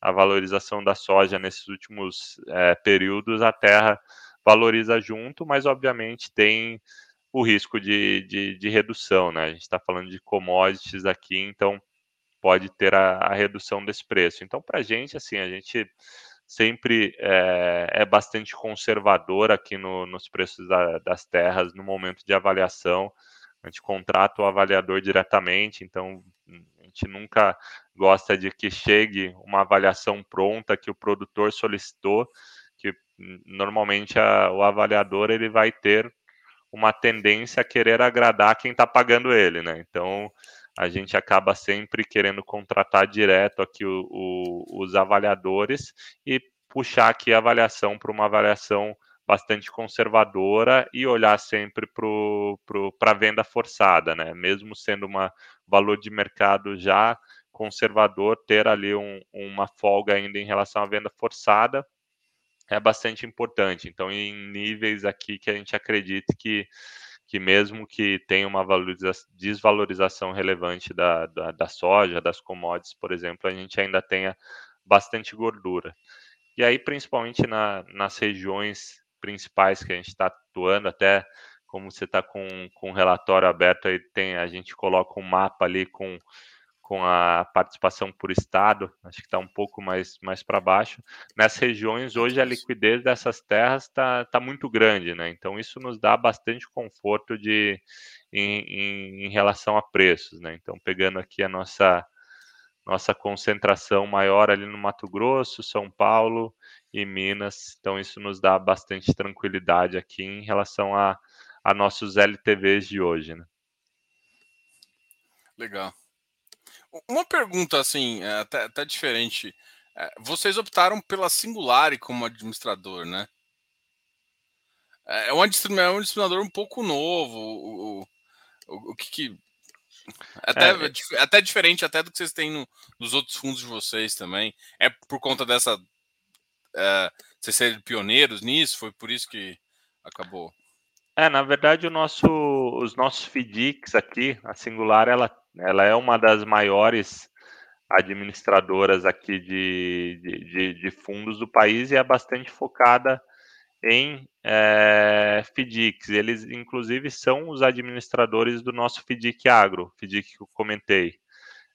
a valorização da soja nesses últimos é, períodos, a terra valoriza junto, mas obviamente tem o risco de, de, de redução, né? A gente está falando de commodities aqui, então pode ter a, a redução desse preço. Então, para a gente, assim, a gente sempre é, é bastante conservador aqui no, nos preços da, das terras no momento de avaliação. A gente contrata o avaliador diretamente, então a gente nunca gosta de que chegue uma avaliação pronta que o produtor solicitou normalmente a, o avaliador ele vai ter uma tendência a querer agradar quem está pagando ele, né? Então a gente acaba sempre querendo contratar direto aqui o, o, os avaliadores e puxar aqui a avaliação para uma avaliação bastante conservadora e olhar sempre para a venda forçada, né? Mesmo sendo uma valor de mercado já conservador, ter ali um, uma folga ainda em relação à venda forçada é bastante importante. Então, em níveis aqui que a gente acredita que, que mesmo que tenha uma desvalorização relevante da, da, da soja, das commodities, por exemplo, a gente ainda tenha bastante gordura. E aí, principalmente na, nas regiões principais que a gente está atuando, até como você está com, com um relatório aberto, aí tem, a gente coloca um mapa ali com com a participação por estado, acho que está um pouco mais, mais para baixo. Nessas regiões, hoje a liquidez dessas terras está tá muito grande, né? Então isso nos dá bastante conforto de, em, em, em relação a preços, né? Então, pegando aqui a nossa, nossa concentração maior ali no Mato Grosso, São Paulo e Minas, então isso nos dá bastante tranquilidade aqui em relação a, a nossos LTVs de hoje, né? Legal. Uma pergunta assim, é, até, até diferente. É, vocês optaram pela Singular como administrador, né? É, é um administrador um pouco novo. O, o, o que, que até, é, até diferente até do que vocês têm no, nos outros fundos de vocês também. É por conta dessa. É, vocês serem pioneiros nisso? Foi por isso que acabou. É, na verdade, o nosso, os nossos FDICs aqui, a Singular, ela ela é uma das maiores administradoras aqui de, de, de fundos do país e é bastante focada em é, FDICs. Eles, inclusive, são os administradores do nosso FDIC Agro, FDIC que eu comentei.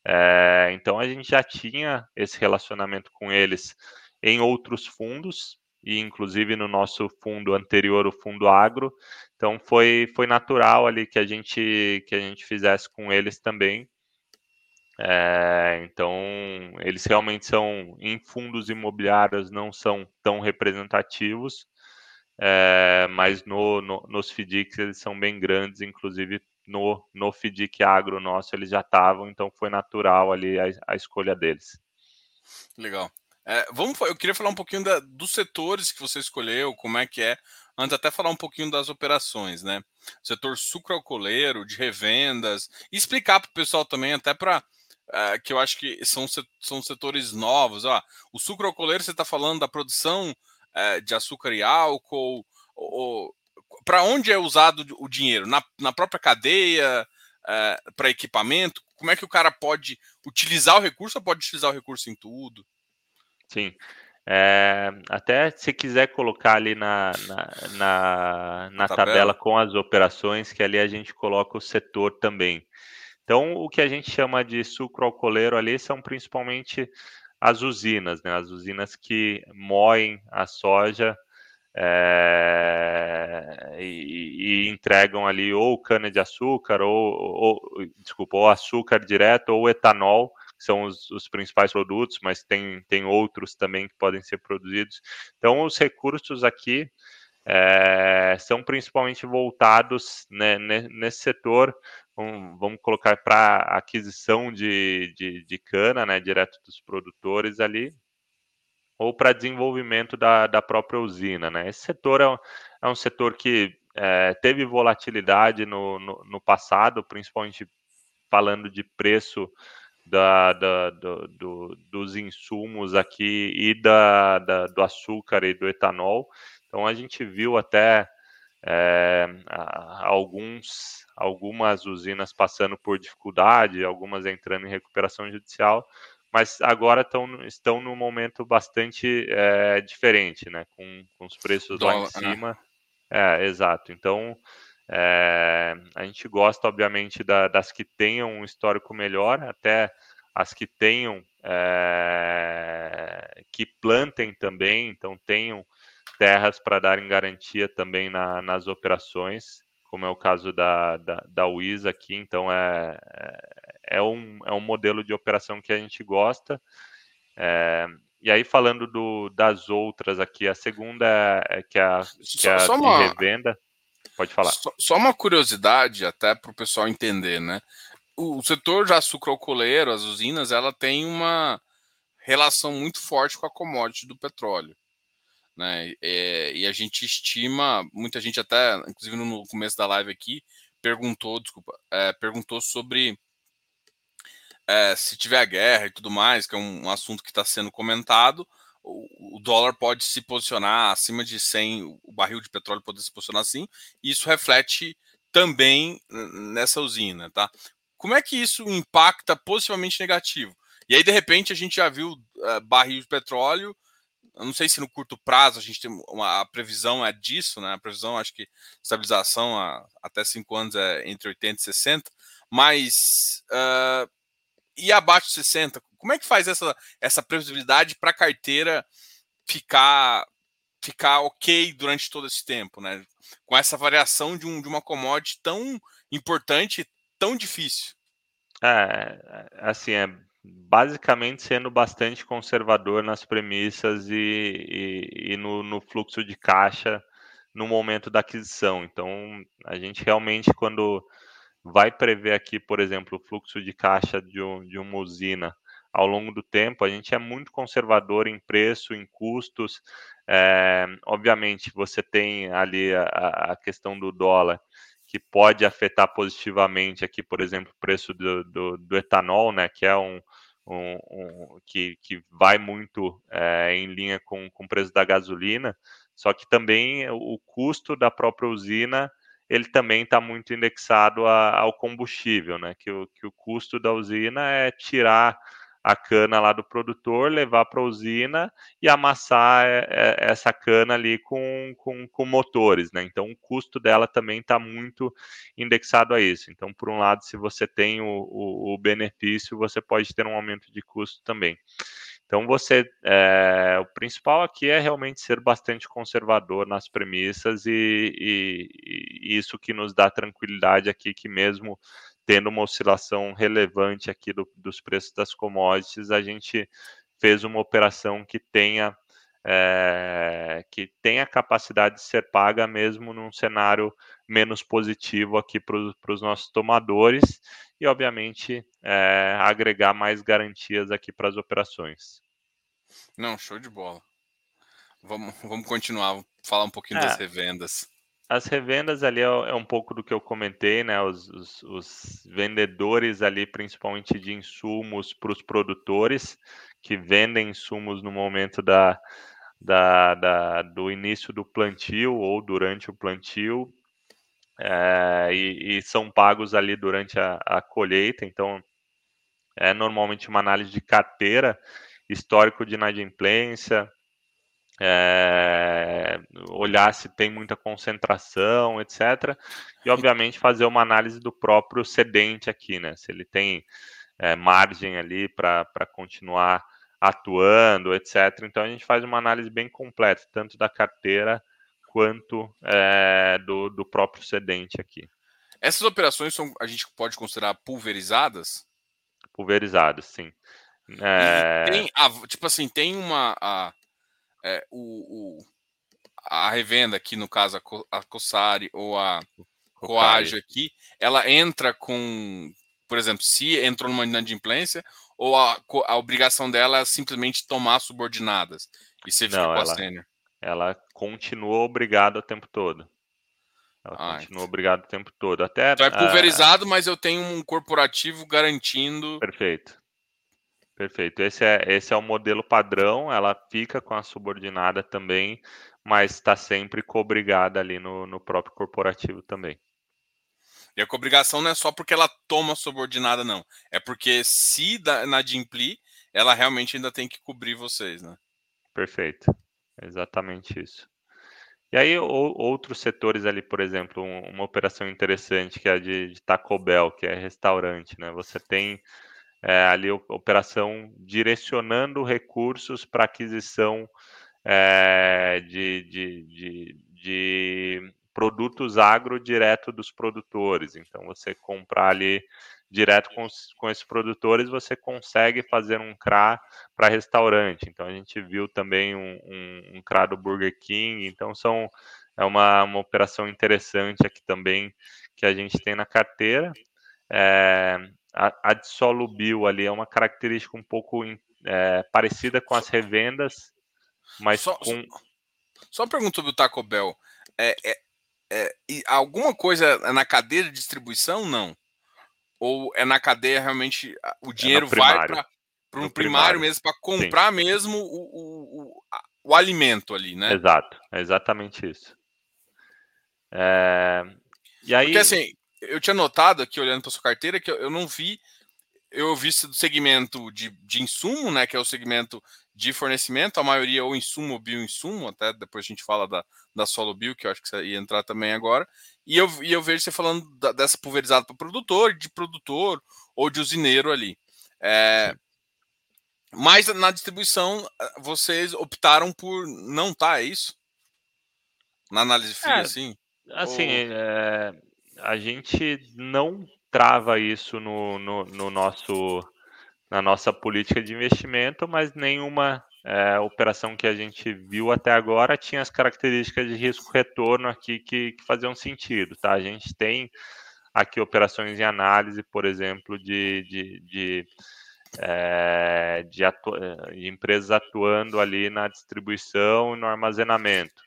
É, então, a gente já tinha esse relacionamento com eles em outros fundos, e inclusive no nosso fundo anterior, o Fundo Agro. Então foi, foi natural ali que a gente que a gente fizesse com eles também. É, então, eles realmente são, em fundos imobiliários, não são tão representativos, é, mas no, no, nos FDICs eles são bem grandes, inclusive no, no FDIC agro nosso eles já estavam, então foi natural ali a, a escolha deles. Legal. É, vamos, eu queria falar um pouquinho da, dos setores que você escolheu, como é que é, antes até falar um pouquinho das operações, né? Setor sucroalcooleiro, de revendas, e explicar para o pessoal também, até para uh, que eu acho que são, são setores novos. Ó, o sucro você está falando da produção uh, de açúcar e álcool, para onde é usado o dinheiro? Na, na própria cadeia, eh, para equipamento? Como é que o cara pode utilizar o recurso ou pode utilizar o recurso em tudo? Sim. É, até se quiser colocar ali na, na, na, na tabela. tabela com as operações, que ali a gente coloca o setor também. Então, o que a gente chama de sucro alcooleiro ali são principalmente as usinas, né? As usinas que moem a soja é, e, e, entregam ali ou cana de açúcar ou, ou desculpa, ou açúcar direto ou etanol, são os, os, principais produtos, mas tem, tem outros também que podem ser produzidos. Então, os recursos aqui é, são principalmente voltados né, nesse setor vamos, colocar para aquisição de, de, de, cana, né, direto dos produtores ali, ou para desenvolvimento da, da própria usina, né? Esse setor é um, é um setor que é, teve volatilidade no, no, no, passado, principalmente falando de preço da, da do, do, dos insumos aqui e da, da, do açúcar e do etanol. Então a gente viu até é, alguns algumas usinas passando por dificuldade, algumas entrando em recuperação judicial, mas agora tão, estão num momento bastante é, diferente, né? Com, com os preços lá em né? cima. É, exato. Então, é, a gente gosta, obviamente, da, das que tenham um histórico melhor, até as que tenham, é, que plantem também, então tenham terras para darem garantia também na, nas operações como é o caso da, da, da WIS aqui, então é, é, é, um, é um modelo de operação que a gente gosta. É, e aí, falando do, das outras aqui, a segunda é, é que é a, que é a uma, revenda. Pode falar. Só, só uma curiosidade, até para o pessoal entender, né? O, o setor de açúcar alcooleiro, as usinas, ela tem uma relação muito forte com a commodity do petróleo. Né? É, e a gente estima, muita gente até, inclusive no começo da live aqui, perguntou, desculpa, é, perguntou sobre é, se tiver guerra e tudo mais, que é um, um assunto que está sendo comentado, o, dólar pode se posicionar acima de 100, o barril de petróleo pode se posicionar assim, e isso reflete também nessa usina, tá? Como é que isso impacta positivamente negativo? E aí, de repente, a gente já viu uh, barril de petróleo eu não sei se no curto prazo a gente tem uma a previsão é disso, né? A previsão, acho que estabilização a, até 5 anos é entre 80 e 60, mas uh, e abaixo de 60, como é que faz essa, essa previsibilidade para a carteira ficar ficar ok durante todo esse tempo, né? Com essa variação de, um, de uma commodity tão importante tão difícil. É, assim, é basicamente sendo bastante conservador nas premissas e, e, e no, no, fluxo de caixa no momento da aquisição. Então, a gente realmente, quando vai prever aqui, por exemplo, o fluxo de caixa de, um, de uma usina ao longo do tempo, a gente é muito conservador em preço, em custos. É, obviamente, você tem ali a, a questão do dólar que pode afetar positivamente aqui, por exemplo, o preço do, do, do etanol, né, que é um, um, um que, que vai muito é, em linha com, com o preço da gasolina, só que também o custo da própria usina ele também está muito indexado a, ao combustível, né? Que o, que o custo da usina é tirar a cana lá do produtor, levar para a usina e amassar é, é, essa cana ali com, com, com motores, né? Então o custo dela também está muito indexado a isso. Então, por um lado, se você tem o, o, o benefício, você pode ter um aumento de custo também. Então, você, é, o principal aqui é realmente ser bastante conservador nas premissas e, e, e, isso que nos dá tranquilidade aqui, que mesmo tendo uma oscilação relevante aqui do, dos preços das commodities, a gente fez uma operação que tenha é, que tenha capacidade de ser paga mesmo num cenário menos positivo aqui para os nossos tomadores e, obviamente, é, agregar mais garantias aqui para as operações. Não, show de bola. Vamos, vamos continuar, falar um pouquinho é, das revendas. As revendas ali é, é, um pouco do que eu comentei, né? Os, os, os vendedores ali, principalmente de insumos para os produtores, que vendem insumos no momento da, da, da, do início do plantio ou durante o plantio, é, e, e, são pagos ali durante a, a colheita, então é normalmente uma análise de carteira, histórico de inadimplência, é, olhar se tem muita concentração, etc. E, obviamente, fazer uma análise do próprio cedente aqui, né? Se ele tem é, margem ali para continuar atuando, etc. Então, a gente faz uma análise bem completa, tanto da carteira quanto é, do, do próprio cedente aqui. Essas operações são, a gente pode considerar pulverizadas? Pulverizadas, sim. É... Tem, tipo assim, tem uma. A, é, o, o, a revenda aqui, no caso, a, a Cossari ou a Coage aqui, ela entra com, por exemplo, se entrou numa inadimplência, ou a, a obrigação dela é simplesmente tomar subordinadas e você fica Não, com a sênior? Ela continua obrigada o tempo todo. Ela ah, continua então. obrigada o tempo todo. Até, então é pulverizado, mas eu tenho um corporativo garantindo. Perfeito. Perfeito. Esse é, esse é o modelo padrão. Ela fica com a subordinada também, mas está sempre cobrigada ali no, no próprio corporativo também. E a obrigação não é só porque ela toma subordinada, não. É porque se na Dimpli, ela realmente ainda tem que cobrir vocês, né? Perfeito. exatamente isso. E aí, outros setores ali, por exemplo, uma operação interessante que é a de, de Taco Bell, que é restaurante, né? Você tem é, ali operação direcionando recursos para aquisição é, de, de, de, de, produtos agro direto dos produtores. Então, você comprar ali direto com, com esses produtores, você consegue fazer um CRA para restaurante. Então, a gente viu também um, um, um CRA do Burger King. Então, são, é uma, uma operação interessante aqui também que a gente tem na carteira. É, a, a de solo bio ali é uma característica um pouco é, parecida com as revendas, mas só, com... Só uma pergunta do Taco Bell. É, é, é, alguma coisa é na cadeia de distribuição? Não. Ou é na cadeia realmente o é dinheiro vai para um primário, primário, mesmo para comprar Sim. mesmo o, o, o, o, alimento ali, né? Exato, é exatamente isso. É... E aí... Porque assim, eu tinha notado aqui, olhando para sua carteira, que eu não vi. Eu vi do segmento de, de insumo, né? Que é o segmento de fornecimento, a maioria ou insumo ou bioinsumo, até depois a gente fala da, da solo bio, que eu acho que você ia entrar também agora. E eu, e eu vejo você falando da, dessa pulverizada para produtor, de produtor ou de usineiro ali. É, mas na distribuição, vocês optaram por não tá, é isso? Na análise fria, é, assim? Assim, ou... é, a gente não trava isso no, no, no, nosso na nossa política de investimento, mas nenhuma é, operação que a gente viu até agora tinha as características de risco retorno aqui que, que faziam sentido, tá? A gente tem aqui operações em análise, por exemplo, de, de, de, é, de, atu de empresas atuando ali na distribuição e no armazenamento.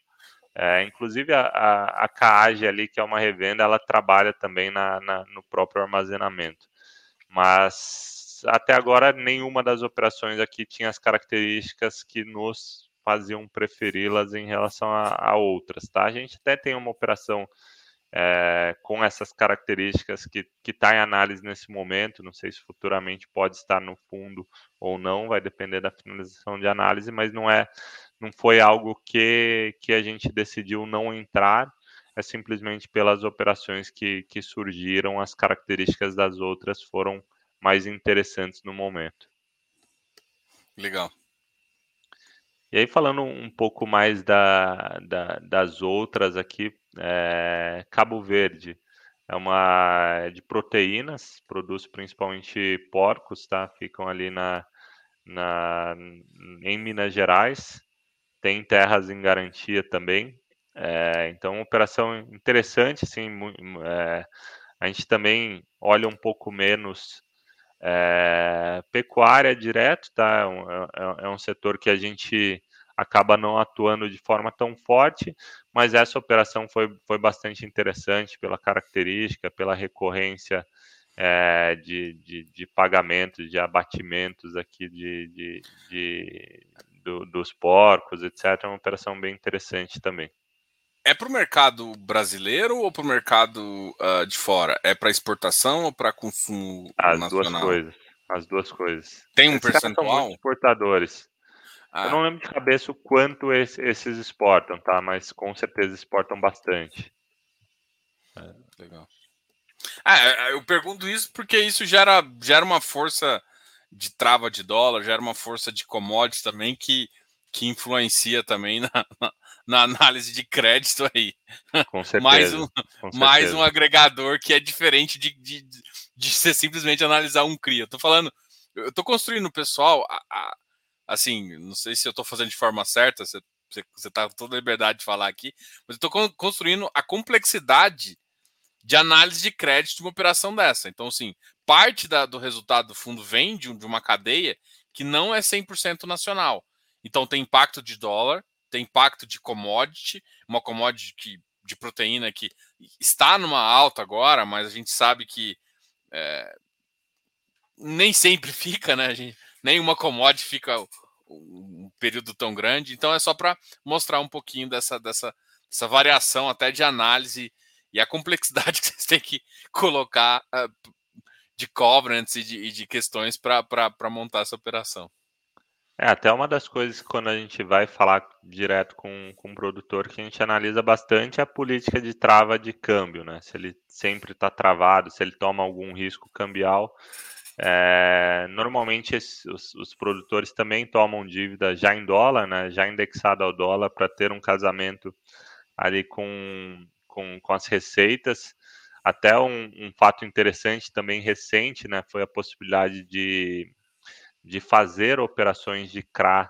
É, inclusive a, CAAGE ali, que é uma revenda, ela trabalha também na, na, no próprio armazenamento. Mas até agora nenhuma das operações aqui tinha as características que nos faziam preferi-las em relação a, a, outras, tá? A gente até tem uma operação é, com essas características que está em análise nesse momento, não sei se futuramente pode estar no fundo ou não, vai depender da finalização de análise, mas não é não foi algo que, que a gente decidiu não entrar, é simplesmente pelas operações que, que surgiram, as características das outras foram mais interessantes no momento. Legal. E aí, falando um pouco mais da, da, das outras aqui, é, Cabo Verde. é uma de proteínas, produz principalmente porcos, tá? Ficam ali na, na em Minas Gerais, tem terras em garantia também. É, então, uma operação interessante, assim, é, a gente também olha um pouco menos é, pecuária direto, tá? É um, é, é, é um setor que a gente acaba não atuando de forma tão forte, mas essa operação foi, foi bastante interessante pela característica, pela recorrência é, de, de, de, pagamentos, de abatimentos aqui de, de, de do, dos porcos, etc. É uma operação bem interessante também. É para o mercado brasileiro ou para o mercado uh, de fora? É para exportação ou para consumo As nacional? duas coisas. As duas coisas. Tem um Esses percentual? Exportadores. Ah. Eu não lembro de cabeça o quanto esses exportam, tá? Mas com certeza exportam bastante. É, legal. Ah, é, é, eu pergunto isso porque isso gera, gera uma força de trava de dólar, gera uma força de commodities também que, que influencia também na, na, na análise de crédito aí. Com certeza. mais, um, mais um agregador que é diferente de, de, de ser simplesmente analisar um CRI. Eu tô falando, eu tô construindo pessoal a, a assim, não sei se eu estou fazendo de forma certa, você, você tá com toda a liberdade de falar aqui, mas eu estou construindo a complexidade de análise de crédito de uma operação dessa. Então, assim, parte da, do resultado do fundo vem de, de uma cadeia que não é 100% nacional. Então, tem impacto de dólar, tem impacto de commodity, uma commodity que, de proteína que está numa alta agora, mas a gente sabe que é, nem sempre fica, né? Gente, nenhuma commodity fica um período tão grande. Então é só para mostrar um pouquinho dessa, dessa, dessa variação até de análise e a complexidade que vocês têm que colocar uh, de covenants e de, e de questões para montar essa operação. É, até uma das coisas que quando a gente vai falar direto com, com produtor, que a gente analisa bastante é a política de trava de câmbio, né? Se ele sempre está travado, se ele toma algum risco cambial. É, normalmente os, os, produtores também tomam dívida já em dólar, né, já indexada ao dólar, para ter um casamento ali com, com, com as receitas. Até um, um, fato interessante também recente, né, foi a possibilidade de, de fazer operações de CRA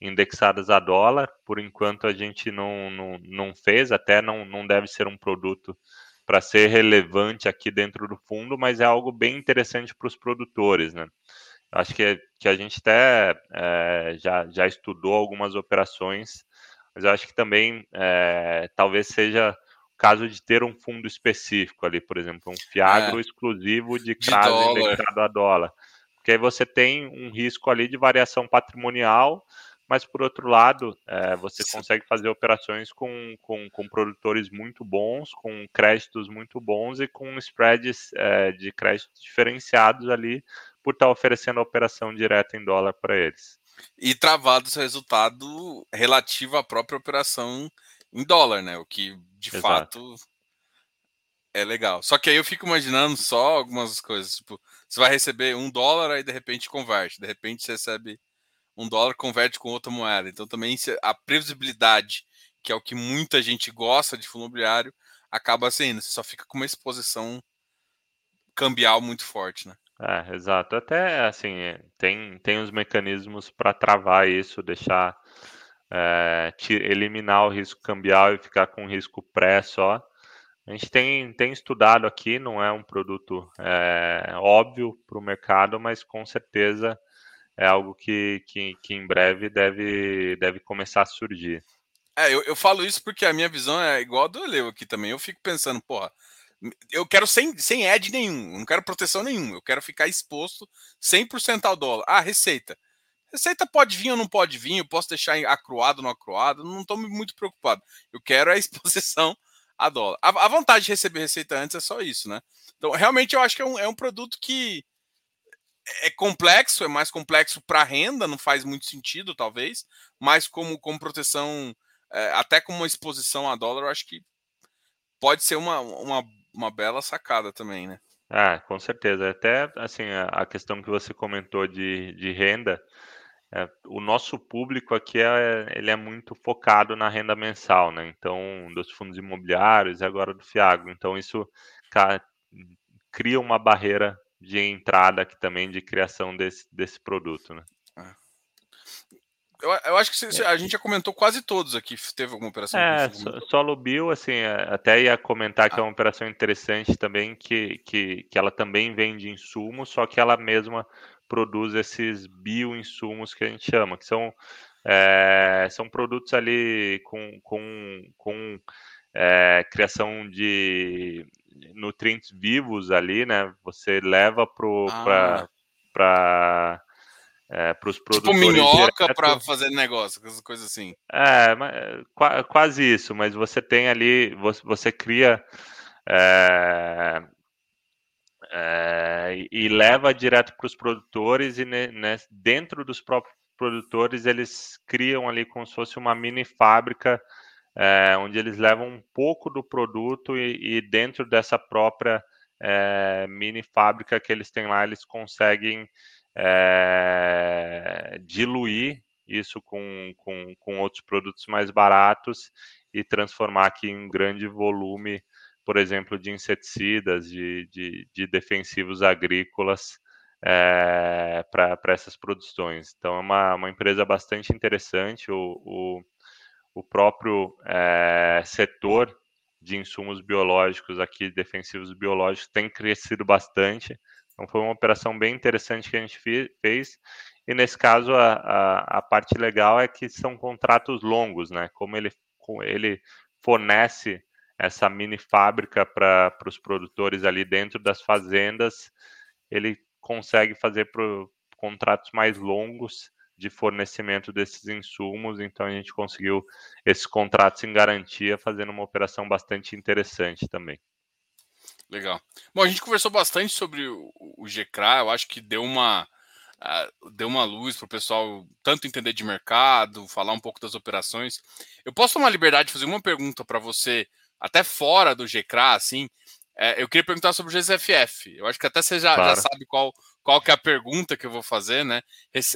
indexadas a dólar. Por enquanto a gente não, não, não fez, até não, não deve ser um produto para ser relevante aqui dentro do fundo, mas é algo bem interessante para os produtores, né? Acho que, que a gente até é, já, já estudou algumas operações, mas eu acho que também é, talvez seja o caso de ter um fundo específico ali, por exemplo, um Fiagro é, exclusivo de CRAS indexado a dólar. Porque aí você tem um risco ali de variação patrimonial mas por outro lado, é, você consegue fazer operações com, com, com, produtores muito bons, com créditos muito bons e com spreads é, de crédito diferenciados ali, por estar oferecendo a operação direta em dólar para eles. E travado o resultado relativo à própria operação em dólar, né? O que de Exato. fato é legal. Só que aí eu fico imaginando só algumas coisas, tipo, você vai receber um dólar, aí de repente converte, de repente você recebe um dólar converte com outra moeda. Então também a previsibilidade, que é o que muita gente gosta de fundo imobiliário, acaba sendo. Você só fica com uma exposição cambial muito forte, né? É, exato. Até assim, tem, tem os mecanismos para travar isso, deixar é, eliminar o risco cambial e ficar com risco pré só. A gente tem, tem estudado aqui, não é um produto é, óbvio para o mercado, mas com certeza é algo que, que, que em breve deve, deve começar a surgir. É, eu, eu falo isso porque a minha visão é igual a do Leo aqui também. Eu fico pensando, porra, eu quero sem, sem ed nenhum, não quero proteção nenhuma, eu quero ficar exposto 100% ao dólar. Ah, receita. Receita pode vir ou não pode vir, eu posso deixar acruado ou não acruado, não estou muito preocupado. Eu quero a exposição a dólar. A, a, de receber receita antes é só isso, né? Então, realmente, eu acho que é um, é um produto que é complexo, é mais complexo para renda, não faz muito sentido, talvez, mas como, como proteção, é, até como uma exposição a dólar, eu acho que pode ser uma, uma, uma bela sacada também, né? Ah, com certeza. Até assim, a questão que você comentou de, de renda, é, o nosso público aqui é, ele é muito focado na renda mensal, né? Então, dos fundos imobiliários e agora do Fiago. Então, isso cria uma barreira de entrada aqui também de criação desse, desse produto, né? É. Eu, eu, acho que a gente já comentou quase todos aqui. Teve alguma operação? É, solo Bill, assim, é, até ia comentar que é ah. uma operação interessante também, que, que, que ela também vende insumos, só que ela mesma produz esses bioinsumos que a gente chama, que são, é, são produtos ali com, com, com é, criação de nutrientes vivos ali, né? Você leva para ah. É, para os produtores. Tipo minhoca para fazer negócio, essas coisas assim. É, mas, quase isso, mas você tem ali, você, você cria é, é, e leva direto para os produtores e né, dentro dos próprios produtores eles criam ali como se fosse uma mini fábrica é, onde eles levam um pouco do produto e, e dentro dessa própria é, mini fábrica que eles têm lá eles conseguem é, diluir isso com, com, com outros produtos mais baratos e transformar aqui em grande volume, por exemplo, de inseticidas, de, de, de defensivos agrícolas é, para essas produções. Então, é uma, uma empresa bastante interessante. O, o, o próprio é, setor de insumos biológicos aqui, defensivos biológicos, tem crescido bastante. Então foi uma operação bem interessante que a gente fez. E nesse caso a, a, a parte legal é que são contratos longos, né? Como ele, ele fornece essa mini fábrica para os produtores ali dentro das fazendas, ele consegue fazer pro, contratos mais longos de fornecimento desses insumos, então a gente conseguiu esses contratos em garantia, fazendo uma operação bastante interessante também. Legal. Bom, a gente conversou bastante sobre o, o GCRA, eu acho que deu uma, uh, deu uma luz para o pessoal tanto entender de mercado, falar um pouco das operações. Eu posso tomar liberdade de fazer uma pergunta para você, até fora do GCRA, assim. É, eu queria perguntar sobre o GSFF. Eu acho que até você já, claro. já sabe qual, qual que é a pergunta que eu vou fazer, né?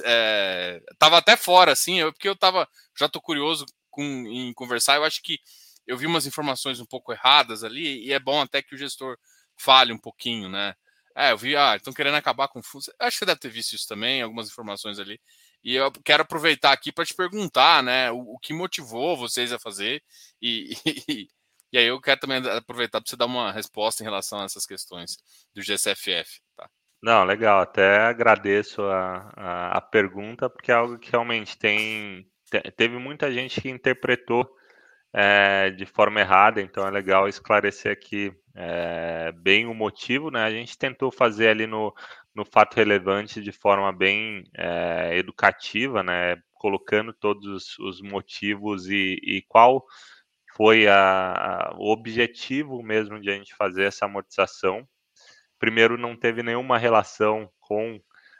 É, tava até fora, assim, eu, porque eu tava, já tô curioso com, em conversar. Eu acho que eu vi umas informações um pouco erradas ali, e é bom até que o gestor fale um pouquinho, né? É, eu vi, ah, estão querendo acabar com fundos. Acho que você deve ter visto isso também, algumas informações ali. E eu quero aproveitar aqui para te perguntar, né, o, o, que motivou vocês a fazer. E, e, e aí eu quero também aproveitar para você dar uma resposta em relação a essas questões do GCFF. Tá? Não, legal. Até agradeço a, a, a pergunta, porque é algo que realmente tem. Teve muita gente que interpretou é, de forma errada, então é legal esclarecer aqui é, bem o motivo, né? A gente tentou fazer ali no, no fato relevante de forma bem é, educativa, né? Colocando todos os motivos e, e qual foi a, a, o objetivo mesmo de a gente fazer essa amortização. Primeiro, não teve nenhuma relação com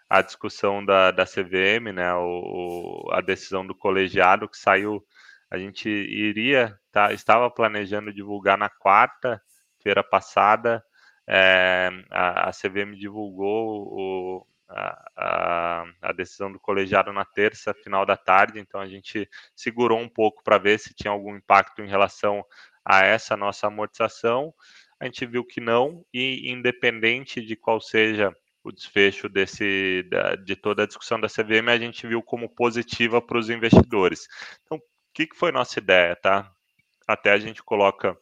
a discussão da, da CVM, né? O, a decisão do colegiado que saiu a gente iria, tá, estava planejando divulgar na quarta-feira passada. É, a, a, CVM divulgou o, a, a, a, decisão do colegiado na terça, final da tarde, então a gente segurou um pouco para ver se tinha algum impacto em relação a essa nossa amortização. A gente viu que não, e independente de qual seja o desfecho desse, de toda a discussão da CVM, a gente viu como positiva para os investidores. Então, que, que foi nossa ideia, tá? Até a gente coloca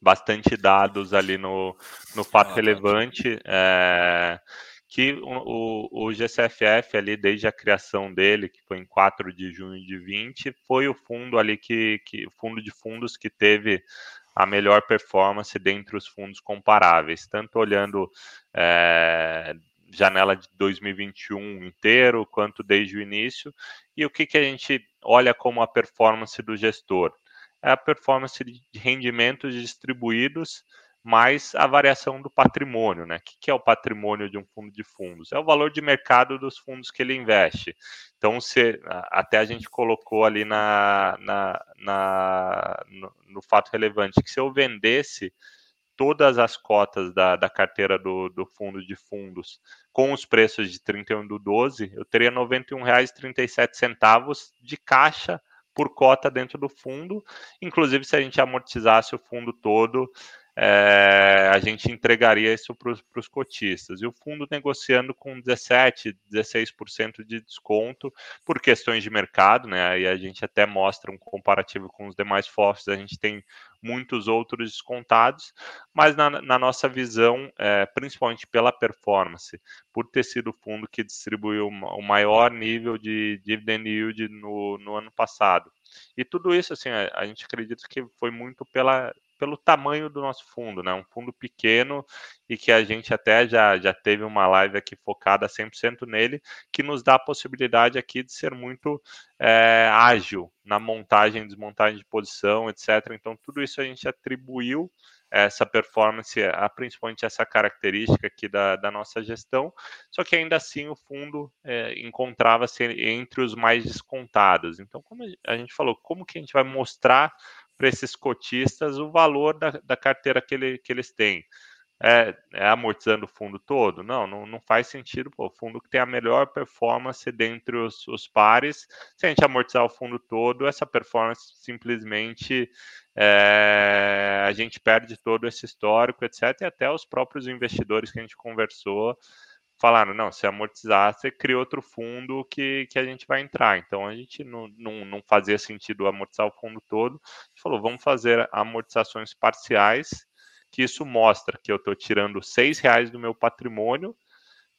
bastante dados ali no, no fato ah, relevante, é, que o, o, GCFF ali, desde a criação dele, que foi em 4 de junho de 20, foi o fundo ali que, que fundo de fundos que teve a melhor performance dentre os fundos comparáveis, tanto olhando é, janela de 2021 inteiro, quanto desde o início. E o que, que a gente olha como a performance do gestor? É a performance de rendimentos distribuídos mais a variação do patrimônio, né? O que, que é o patrimônio de um fundo de fundos? É o valor de mercado dos fundos que ele investe. Então, se, até a gente colocou ali na, na, na no, no fato relevante que se eu vendesse todas as cotas da, da carteira do, do fundo de fundos com os preços de 31 do 12, eu teria R$ 91,37 de caixa por cota dentro do fundo. Inclusive, se a gente amortizasse o fundo todo, é, a gente entregaria isso para os cotistas. E o fundo negociando com 17%, 16% de desconto por questões de mercado, né? Aí a gente até mostra um comparativo com os demais FOFs, a gente tem muitos outros descontados, mas na, na nossa visão, é, principalmente pela performance, por ter sido o fundo que distribuiu o maior nível de dividend yield no, no ano passado. E tudo isso, assim, a, a gente acredita que foi muito pela, pelo tamanho do nosso fundo, né? Um fundo pequeno e que a gente até já, já teve uma live aqui focada 100% nele, que nos dá a possibilidade aqui de ser muito é, ágil na montagem desmontagem de posição, etc. Então, tudo isso a gente atribuiu essa performance, a, principalmente essa característica aqui da, da nossa gestão, só que ainda assim o fundo é, encontrava-se entre os mais descontados. Então, como a gente falou, como que a gente vai mostrar para esses cotistas o valor da, da carteira que, ele, que eles têm. É, é, amortizando o fundo todo? Não, não, não faz sentido. Pô, o fundo que tem a melhor performance dentre os, os pares, se a gente amortizar o fundo todo, essa performance simplesmente é, a gente perde todo esse histórico, etc. E até os próprios investidores que a gente conversou falaram, não, se amortizar, você cria outro fundo que, que a gente vai entrar. Então, a gente não, não, não fazia sentido amortizar o fundo todo. A gente falou, vamos fazer amortizações parciais, que isso mostra que eu estou tirando seis reais do meu patrimônio,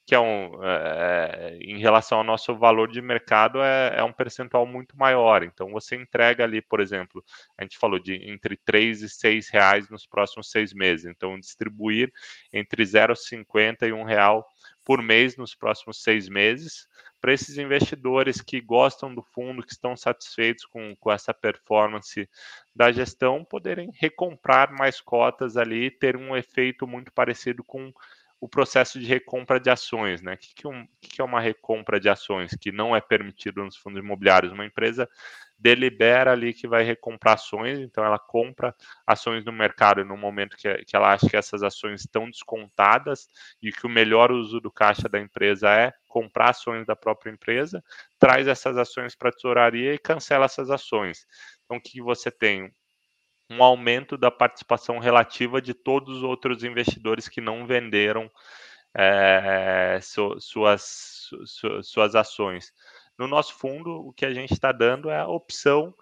que é um, é, em relação ao nosso valor de mercado, é, é, um percentual muito maior. Então, você entrega ali, por exemplo, a gente falou de entre 3 e 6 reais nos próximos seis meses. Então, distribuir entre 0,50 e 1 real por mês nos próximos seis meses, para esses investidores que gostam do fundo, que estão satisfeitos com, com essa performance da gestão, poderem recomprar mais cotas ali e ter um efeito muito parecido com o processo de recompra de ações, né? O que, que, um, que, que é uma recompra de ações que não é permitido nos fundos imobiliários? Uma empresa delibera ali que vai recomprar ações, então ela compra ações no mercado no momento que, que ela acha que essas ações estão descontadas e que o melhor uso do caixa da empresa é comprar ações da própria empresa, traz essas ações para a tesouraria e cancela essas ações. Então, o que você tem? Um aumento da participação relativa de todos os outros investidores que não venderam é, su, suas, su, suas ações. No nosso fundo, o que a gente está dando é a opção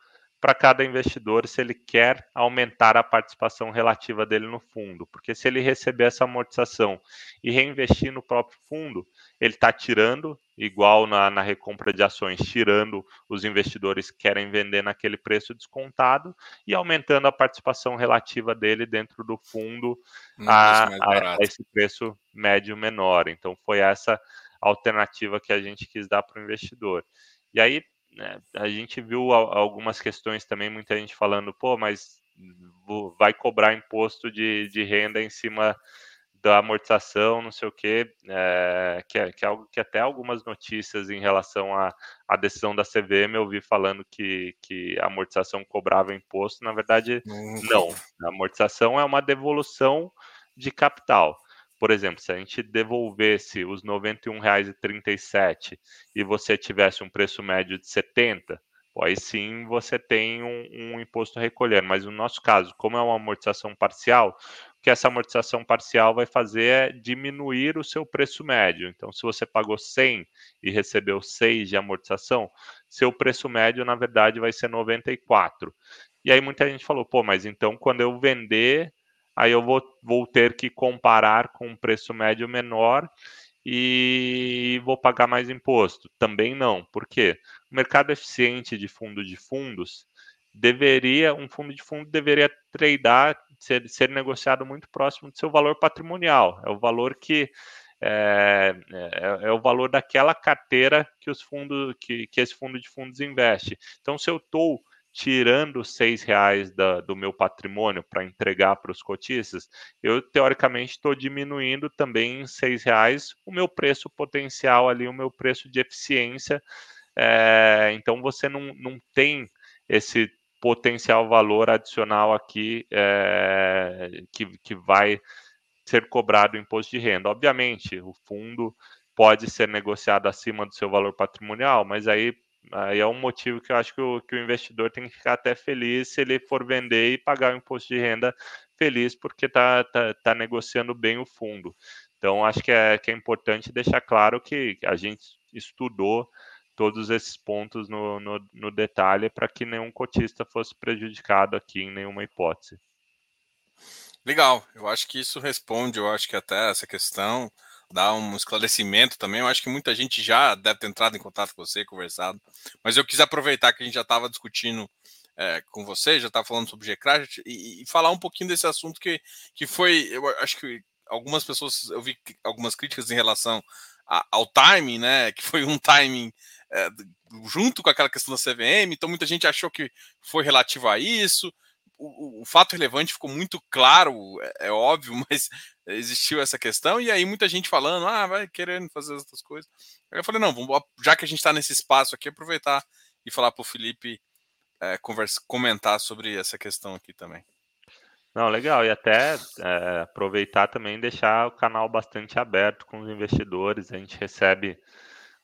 para cada investidor se ele quer aumentar a participação relativa dele no fundo, porque se ele receber essa amortização e reinvestir no próprio fundo, ele está tirando, igual na, na, recompra de ações, tirando os investidores que querem vender naquele preço descontado e aumentando a participação relativa dele dentro do fundo a, a, a esse preço médio menor. Então foi essa alternativa que a gente quis dar para o investidor. E aí né, a gente viu algumas questões também, muita gente falando, pô, mas vai cobrar imposto de, de renda em cima da amortização, não sei o quê, é, que, é, que é algo que até algumas notícias em relação à, à decisão da CVM eu vi falando que, que a amortização cobrava imposto, na verdade, não. A amortização é uma devolução de capital por exemplo, se a gente devolvesse os R$ 91,37 e você tivesse um preço médio de 70, aí sim você tem um, um, imposto a recolher. Mas no nosso caso, como é uma amortização parcial, que essa amortização parcial vai fazer é diminuir o seu preço médio. Então, se você pagou 100 e recebeu 6 de amortização, seu preço médio, na verdade, vai ser 94. E aí muita gente falou, pô, mas então quando eu vender aí eu vou, vou ter que comparar com um preço médio menor e vou pagar mais imposto. Também não. Por quê? O mercado eficiente de fundo de fundos deveria, um fundo de fundo deveria tradear, ser, ser negociado muito próximo do seu valor patrimonial. É o valor que é, é, é, o valor daquela carteira que os fundos, que, que esse fundo de fundos investe. Então, se eu estou tirando seis reais da, do meu patrimônio para entregar para os cotistas, eu teoricamente estou diminuindo também em seis reais o meu preço potencial ali, o meu preço de eficiência. É, então você não, não tem esse potencial valor adicional aqui é, que, que vai ser cobrado o imposto de renda. Obviamente, o fundo pode ser negociado acima do seu valor patrimonial, mas aí, aí é um motivo que eu acho que o, que o investidor tem que ficar até feliz se ele for vender e pagar o imposto de renda feliz porque está tá, tá negociando bem o fundo. Então, acho que é, que é importante deixar claro que a gente estudou todos esses pontos no, no, no detalhe para que nenhum cotista fosse prejudicado aqui em nenhuma hipótese. Legal, eu acho que isso responde, eu acho que até essa questão dá um esclarecimento também. Eu acho que muita gente já deve ter entrado em contato com você, conversado, mas eu quis aproveitar que a gente já estava discutindo é, com você, já estava falando sobre Gcrash e, e, falar um pouquinho desse assunto que, que foi, eu acho que algumas pessoas, eu vi algumas críticas em relação a, ao timing, né? Que foi um timing é, junto com aquela questão da CVM, então muita gente achou que foi relativo a isso o, o, fato relevante ficou muito claro, é, é, óbvio, mas existiu essa questão, e aí muita gente falando, ah, vai querendo fazer outras coisas. Aí eu falei, não, vamos, já que a gente está nesse espaço aqui, aproveitar e falar para o Felipe é, conversa, comentar sobre essa questão aqui também. Não, legal, e até é, aproveitar também deixar o canal bastante aberto com os investidores, a gente recebe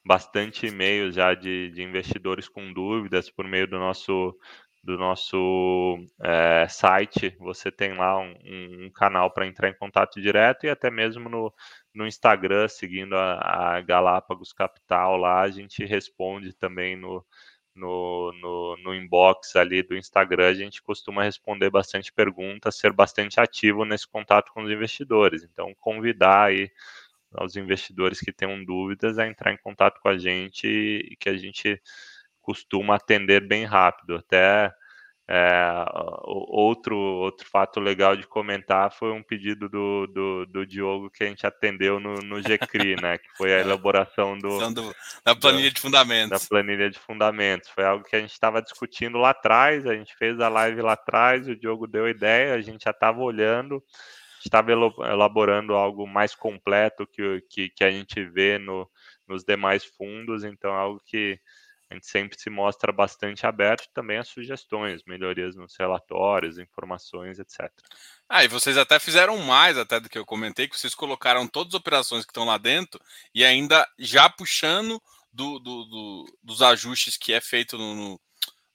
bastante e-mails já de, de investidores com dúvidas por meio do nosso do nosso é, site, você tem lá um, um canal para entrar em contato direto e até mesmo no, no Instagram, seguindo a, a, Galápagos Capital lá, a gente responde também no, no, no, no, inbox ali do Instagram, a gente costuma responder bastante perguntas, ser bastante ativo nesse contato com os investidores. Então, convidar aí os investidores que tenham dúvidas a entrar em contato com a gente e que a gente costuma atender bem rápido. Até é, outro, outro fato legal de comentar foi um pedido do, do, do Diogo que a gente atendeu no, no GCRI, né? Que foi a elaboração do, do da planilha de fundamentos. Da planilha de fundamentos. Foi algo que a gente estava discutindo lá atrás, a gente fez a live lá atrás, o Diogo deu a ideia, a gente já estava olhando, estava elaborando algo mais completo que, que, que a gente vê no, nos demais fundos, então é algo que a gente sempre se mostra bastante aberto também a sugestões, melhorias nos relatórios, informações, etc. Ah, e vocês até fizeram mais até do que eu comentei, que vocês colocaram todas as operações que estão lá dentro e ainda já puxando do, do, do, dos ajustes que é feito no,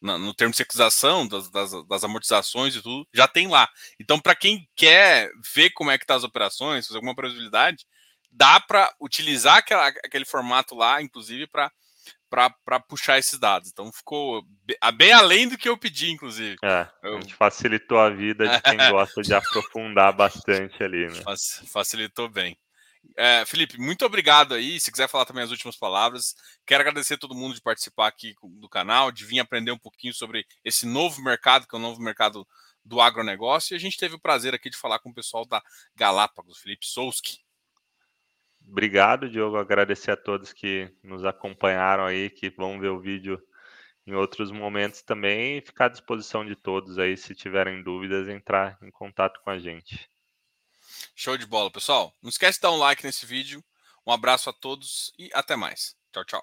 no, no termo de securização, das, das, das, amortizações e tudo, já tem lá. Então, para quem quer ver como é que tá as operações, fazer alguma previsibilidade, dá para utilizar aquela, aquele formato lá, inclusive, para para puxar esses dados. Então ficou bem além do que eu pedi, inclusive. É, a gente facilitou a vida de quem gosta de aprofundar bastante ali. Né? Facilitou bem. É, Felipe, muito obrigado aí. Se quiser falar também as últimas palavras, quero agradecer a todo mundo de participar aqui do canal, de vir aprender um pouquinho sobre esse novo mercado, que é o novo mercado do agronegócio. E a gente teve o prazer aqui de falar com o pessoal da Galápagos, Felipe Souski. Obrigado, Diogo. Agradecer a todos que nos acompanharam aí, que vão ver o vídeo em outros momentos também e ficar à disposição de todos aí, se tiverem dúvidas, entrar em contato com a gente. Show de bola, pessoal. Não esquece de dar um like nesse vídeo. Um abraço a todos e até mais. Tchau, tchau.